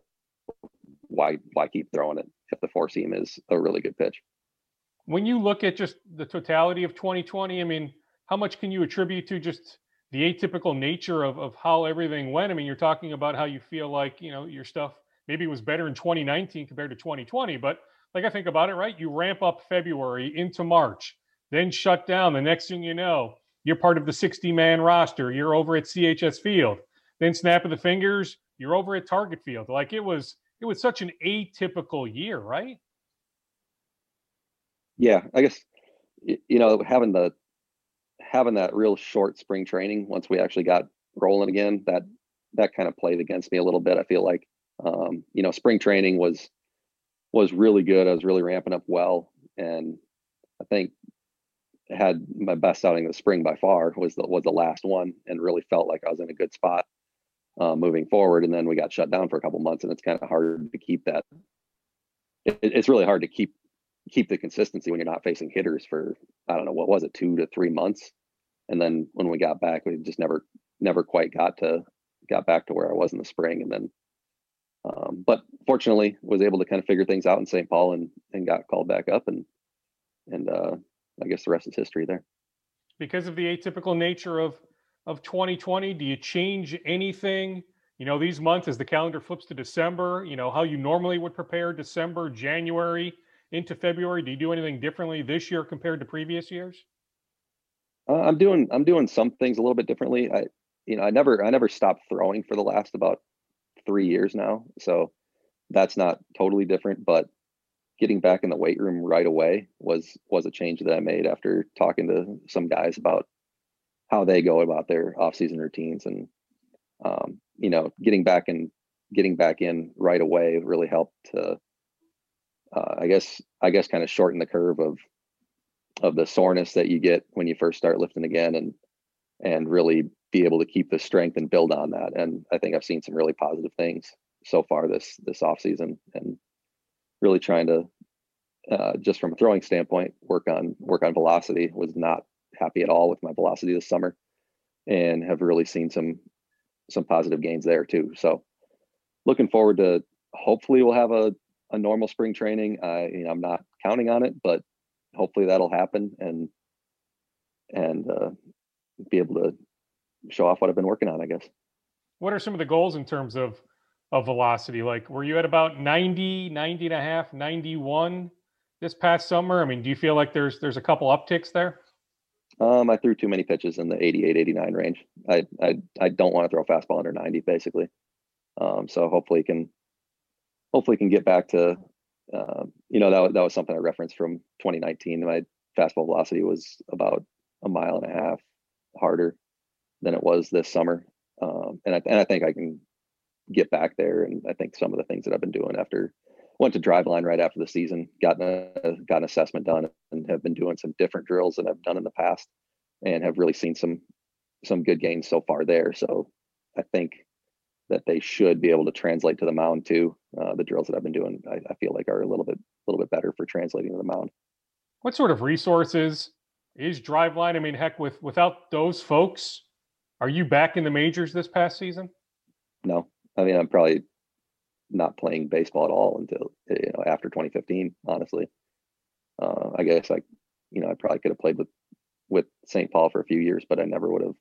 why why keep throwing it if the four seam is a really good pitch? When you look at just the totality of 2020, I mean, how much can you attribute to just the atypical nature of, of how everything went? I mean, you're talking about how you feel like, you know, your stuff maybe was better in 2019 compared to 2020, but like I think about it, right? You ramp up February into March, then shut down. The next thing you know, you're part of the 60 man roster. You're over at CHS Field then snap of the fingers, you're over at Target Field. Like it was, it was such an atypical year, right? Yeah, I guess you know having the having that real short spring training once we actually got rolling again that that kind of played against me a little bit. I feel like um, you know spring training was was really good. I was really ramping up well, and I think had my best outing of the spring by far was the was the last one, and really felt like I was in a good spot uh, moving forward. And then we got shut down for a couple months, and it's kind of hard to keep that. It, it's really hard to keep keep the consistency when you're not facing hitters for I don't know what was it two to three months, and then when we got back, we just never never quite got to got back to where I was in the spring, and then. Um, but fortunately, was able to kind of figure things out in St. Paul and and got called back up, and and uh, I guess the rest is history there. Because of the atypical nature of of 2020? Do you change anything? You know, these months as the calendar flips to December, you know, how you normally would prepare December, January into February. Do you do anything differently this year compared to previous years? Uh, I'm doing I'm doing some things a little bit differently. I you know, I never I never stopped throwing for the last about 3 years now. So that's not totally different, but getting back in the weight room right away was was a change that I made after talking to some guys about how they go about their off-season routines and um, you know getting back and getting back in right away really helped to uh, i guess i guess kind of shorten the curve of of the soreness that you get when you first start lifting again and and really be able to keep the strength and build on that. And i think i've seen some really positive things so far this this off season and really trying to uh, just from a throwing standpoint work on work on velocity was not happy at all with my velocity this summer and have really seen some some positive gains there too. So looking forward to hopefully we'll have a, a normal spring training. I you know, I'm not counting on it, but hopefully that'll happen and and uh, be able to show off what I've been working on, I guess. What are some of the goals in terms of of velocity? Like, were you at about 90, 90 and a half, 91 this past summer? I mean, do you feel like there's there's a couple upticks there? Um, I threw too many pitches in the 88, 89 range. I I, I don't want to throw a fastball under 90, basically. Um, so hopefully can hopefully can get back to uh, you know that that was something I referenced from 2019. My fastball velocity was about a mile and a half harder than it was this summer, um, and I and I think I can get back there. And I think some of the things that I've been doing after went to Driveline right after the season, got a got an assessment done, and have been doing some different drills than I've done in the past, and have really seen some some good gains so far there. So I think that they should be able to translate to the mound too. Uh, the drills that I've been doing, I, I, feel like are a little bit a little bit better for translating to the mound. What sort of resources is Driveline? I mean, heck, with without those folks, are you back in the majors this past season? No, I mean I'm probably not playing baseball at all until you know after 2015. Honestly, uh, I guess I, you know, I probably could have played with with St. Paul for a few years, but I never would have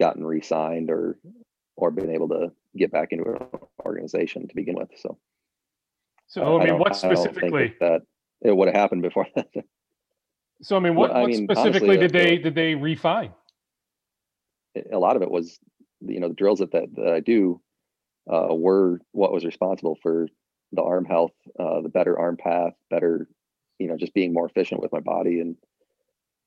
gotten re-signed or or been able to get back into an organization to begin with. So, so I mean, what specifically that, that, it would have happened before that? So I mean, what, well, I mean, specifically honestly, did they did they refine? A lot of it was, you know, the drills that that, that I do uh, were what was responsible for the arm health, uh, the better arm path, better, you know, just being more efficient with my body and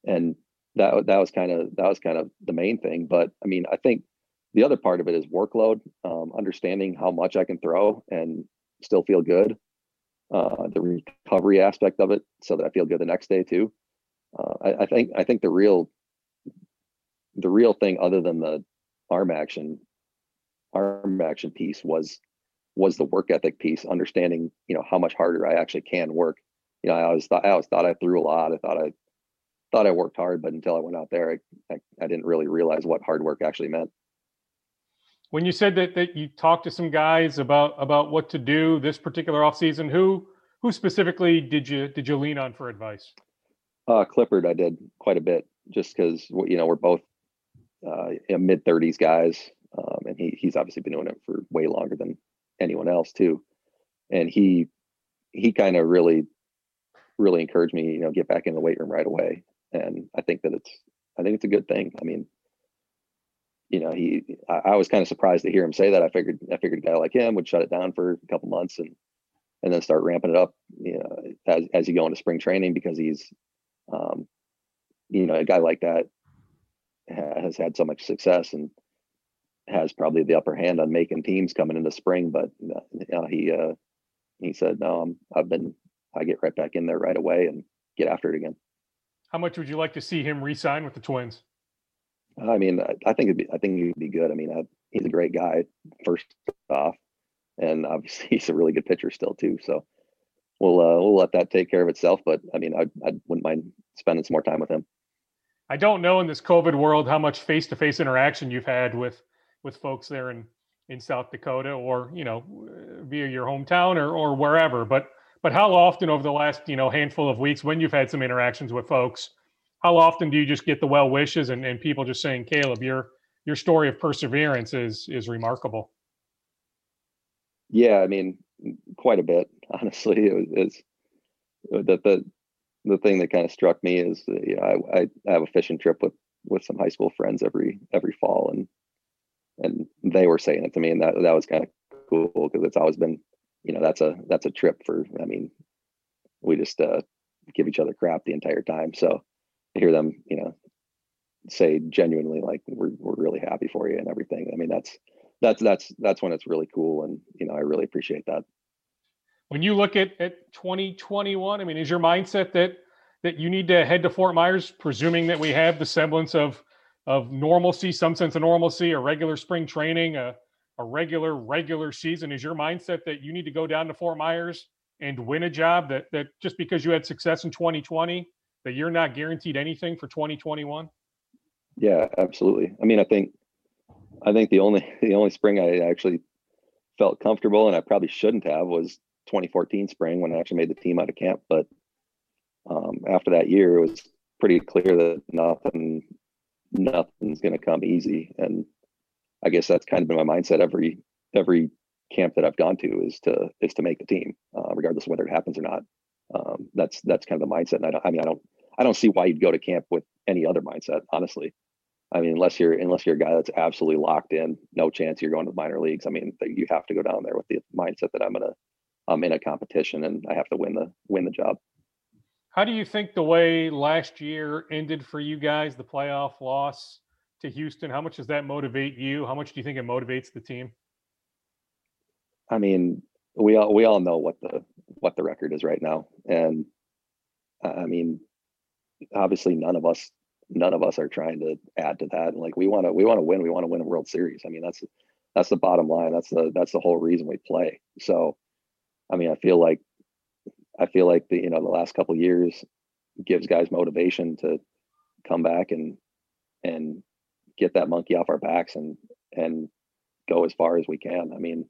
and that that was kind of that was kind of the main thing. But I mean, I think the other part of it is workload, um, understanding how much I can throw and still feel good. Uh, the recovery aspect of it, so that I feel good the next day too. Uh, I, I, think I think the real the real thing, other than the arm action, arm action piece was was the work ethic piece. Understanding, you know, how much harder I actually can work. You know, I always thought I always thought I threw a lot. I thought I thought I worked hard, but until I went out there, I, I, I didn't really realize what hard work actually meant when you said that that you talked to some guys about about what to do this particular offseason, who who specifically did you did you lean on for advice? Uh, Clippard, I did quite a bit, just because you know we're both uh, mid thirties guys, um, and he he's obviously been doing it for way longer than anyone else too, and he he kind of really really encouraged me, you know, get back in the weight room right away, and I think that it's I think it's a good thing. I mean, you know, he I, I was kind of surprised to hear him say that. I figured I figured a guy like him would shut it down for a couple months and and then start ramping it up, you know, as as you go into spring training because he's um, you know, a guy like that has had so much success and has probably the upper hand on making teams coming into spring. But uh, you know, he uh, he said, "No, I'm, I've been. I get right back in there right away and get after it again." How much would you like to see him re-sign with the Twins? I mean, I, think it'd be, I think he'd be good. I mean, I, he's a great guy, first off, and obviously he's a really good pitcher still too. So we'll uh, we'll let that take care of itself. But I mean, I I wouldn't mind spending some more time with him. I don't know in this COVID world how much face-to-face interaction you've had with with folks there in in South Dakota or you know via your hometown or or wherever. But but how often over the last you know handful of weeks when you've had some interactions with folks how often do you just get the well wishes and, and people just saying, Caleb, your your story of perseverance is is remarkable. Yeah, I mean, quite a bit. Honestly, it was, it's the the the thing that kind of struck me is, you know, I, I have a fishing trip with with some high school friends every every fall, and and they were saying it to me, and that that was kind of cool because it's always been, you know, that's a that's a trip for. I mean, we just uh, give each other crap the entire time, so to hear them, you know, say genuinely like we're we're really happy for you and everything. I mean, that's that's that's that's when it's really cool, and you know, I really appreciate that. When you look at at 2021, I mean, is your mindset that that you need to head to Fort Myers, presuming that we have the semblance of of normalcy, some sense of normalcy, a regular spring training, a a regular regular season? Is your mindset that you need to go down to Fort Myers and win a job that that just because you had success in 2020 that you're not guaranteed anything for 2021? Yeah, absolutely. I mean, I think I think the only the only spring I actually felt comfortable and I probably shouldn't have was 2014 spring when I actually made the team out of camp. But um, after that year, it was pretty clear that nothing nothing's going to come easy. And I guess that's kind of been my mindset every every camp that I've gone to is to is to make the team, uh, regardless of whether it happens or not. Um, that's that's kind of the mindset. And I, don't, I mean, I don't I don't see why you'd go to camp with any other mindset, honestly. I mean, unless you're unless you're a guy that's absolutely locked in, no chance you're going to the minor leagues. I mean, you have to go down there with the mindset that I'm gonna I'm in a competition and I have to win the win the job. How do you think the way last year ended for you guys, the playoff loss to Houston, how much does that motivate you? How much do you think it motivates the team? I mean, we all we all know what the what the record is right now, and I mean, obviously none of us none of us are trying to add to that. And Like we want to we want to win. We want to win a World Series. I mean, that's that's the bottom line. That's the that's the whole reason we play. So, I mean, I feel like I feel like the you know the last couple years gives guys motivation to come back and and get that monkey off our backs and and go as far as we can. I mean,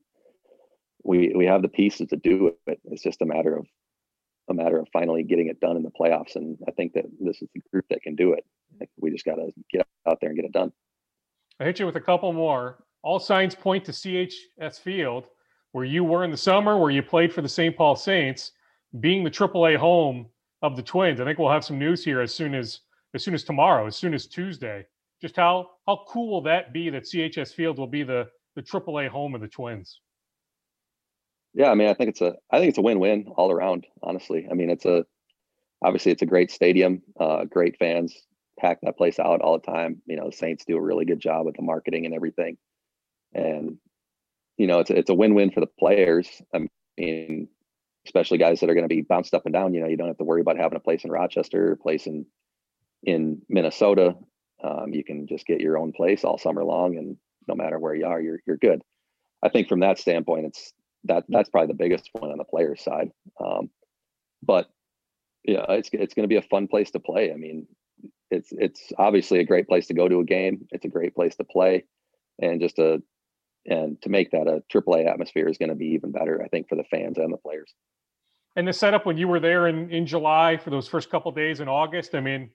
we we have the pieces to do it. It's just a matter of a matter of finally getting it done in the playoffs. And I think that this is the group that can do it. We just got to get out there and get it done. I hit you with a couple more. All signs point to CHS Field, where you were in the summer, where you played for the St. Paul Saints, being the AAA home of the Twins. I think we'll have some news here as soon as as soon as tomorrow, as soon as Tuesday. Just how how cool will that be that CHS Field will be the the AAA home of the Twins? Yeah, I mean, I think it's a I think it's a win-win all around. Honestly, I mean, it's a obviously it's a great stadium, uh, great fans, pack that place out all the time. You know, the Saints do a really good job with the marketing and everything, and you know, it's a, it's a win-win for the players. I mean, especially guys that are going to be bounced up and down. You know, you don't have to worry about having a place in Rochester, place in in Minnesota. Um, you can just get your own place all summer long, and no matter where you are, you're you're good. I think from that standpoint, it's that that's probably the biggest one on the players side. Um, but yeah, it's it's going to be a fun place to play. I mean, it's it's obviously a great place to go to a game. It's a great place to play, and just a and to make that a AAA atmosphere is going to be even better, I think, for the fans and the players. And the setup when you were there in in July for those first couple days in August, I mean,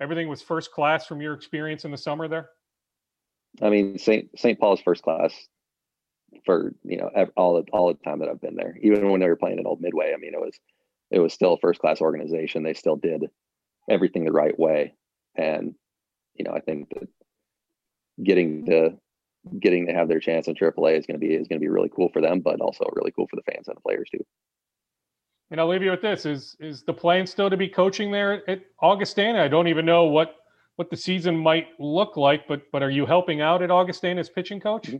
everything was first class from your experience in the summer there. I mean, St. St. Paul's first class for you know all the all the time that I've been there. Even when they were playing at Old Midway, I mean, it was it was still a first class organization. They still did everything the right way, and you know, I think that getting to getting to have their chance in AAA is going to be is going to be really cool for them, but also really cool for the fans and the players too. And I'll leave you with this: is is the plan still to be coaching there at Augustana? I don't even know what what the season might look like, but but are you helping out at Augustana as pitching coach? Mm-hmm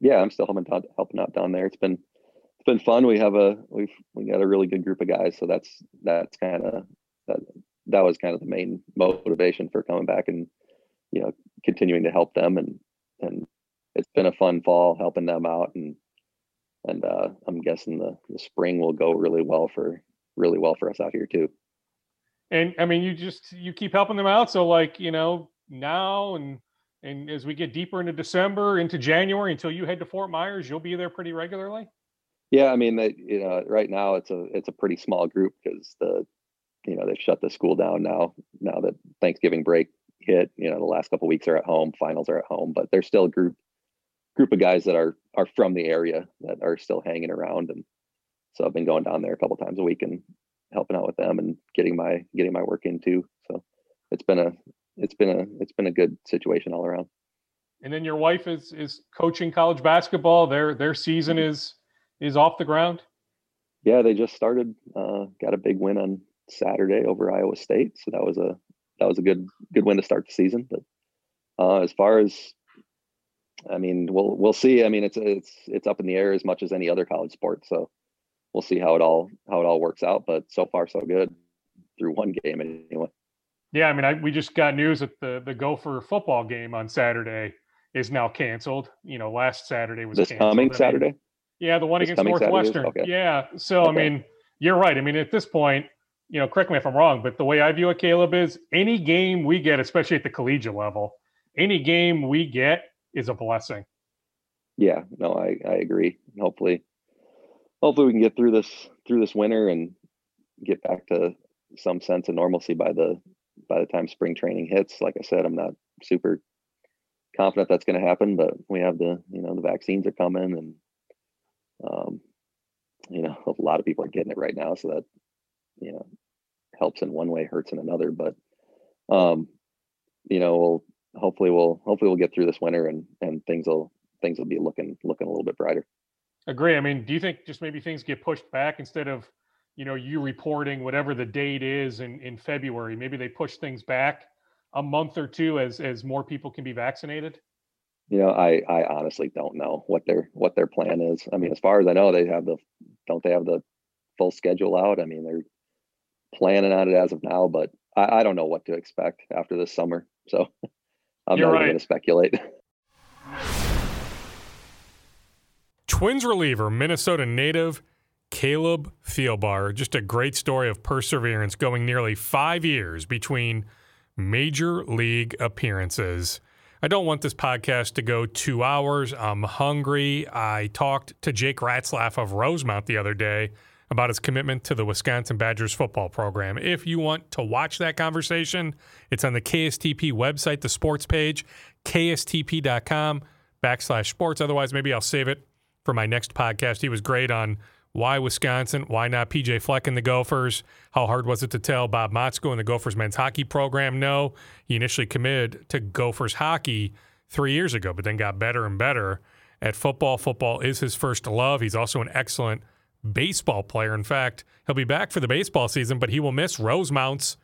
yeah, I'm still helping out, helping out down there. It's been it's been fun. We have a we've we got a really good group of guys, so that's that's kind of that that was kind of the main motivation for coming back and you know continuing to help them and and it's been a fun fall helping them out and and uh, I'm guessing the the spring will go really well for really well for us out here too. And I mean, you just you keep helping them out, so like you know now and and as we get deeper into December, into January, until you head to Fort Myers, you'll be there pretty regularly. Yeah, I mean, that you know, right now it's a it's a pretty small group because the you know they've shut the school down now. Now that Thanksgiving break hit, you know, the last couple weeks are at home, finals are at home, but there's still a group group of guys that are are from the area that are still hanging around, and so I've been going down there a couple times a week and helping out with them and getting my getting my work in too. So it's been a it's been a it's been a good situation all around. And then your wife is is coaching college basketball. Their their season is is off the ground. Yeah, they just started. Uh, got a big win on Saturday over Iowa State, so that was a that was a good good win to start the season. But uh, as far as I mean, we'll we'll see. I mean, it's it's it's up in the air as much as any other college sport. So we'll see how it all how it all works out. But so far, so good through one game anyway. Yeah, I mean, I, we just got news that the the Gopher football game on Saturday is now canceled. You know, last Saturday was this canceled. coming Saturday. Yeah, the one this against Northwestern. Okay. Yeah, so okay. I mean, you're right. I mean, at this point, you know, correct me if I'm wrong, but the way I view it, Caleb, is any game we get, especially at the collegiate level, any game we get is a blessing. Yeah, no, I I agree. Hopefully, hopefully we can get through this through this winter and get back to some sense of normalcy by the by the time spring training hits, like I said, I'm not super confident that's going to happen, but we have the, you know, the vaccines are coming and, um, you know, a lot of people are getting it right now. So that, you know, helps in one way, hurts in another, but, um, you know, we'll, hopefully we'll, hopefully we'll get through this winter and, and things will, things will be looking, looking a little bit brighter. Agree. I mean, do you think just maybe things get pushed back instead of, you know, you reporting whatever the date is in, in February? Maybe they push things back a month or two as as more people can be vaccinated? You know, I I honestly don't know what their what their plan is. I mean, as far as I know, they have the don't they have the full schedule out? I mean, they're planning on it as of now, but I, I don't know what to expect after this summer. So I'm You're not right. going to speculate. Twins reliever, Minnesota native Caleb Thielbar. Just a great story of perseverance going nearly five years between major league appearances. I don't want this podcast to go two hours. I'm hungry. I talked to Jake Ratzlaff of Rosemount the other day about his commitment to the Wisconsin Badgers football program. If you want to watch that conversation, it's on the KSTP website, the sports page, kstp.com backslash sports. Otherwise, maybe I'll save it for my next podcast. He was great on why Wisconsin, why not PJ Fleck and the Gophers? How hard was it to tell Bob Motzko and the Gophers men's hockey program no? He initially committed to Gophers hockey three years ago, but then got better and better at football. Football is his first love. He's also an excellent baseball player. In fact, he'll be back for the baseball season, but he will miss Rosemount's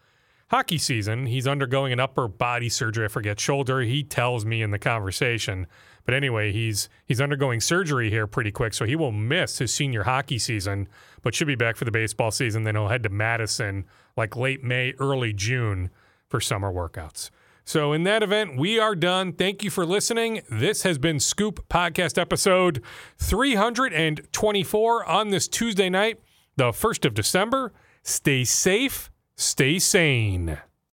hockey season. He's undergoing an upper body surgery. I forget shoulder. He tells me in the conversation. But anyway, he's he's undergoing surgery here pretty quick, so he will miss his senior hockey season, but should be back for the baseball season. Then he'll head to Madison like late May, early June for summer workouts. So in that event, we are done. Thank you for listening. This has been Scoop Podcast episode 324 on this Tuesday night, the 1st of December. Stay safe, stay sane.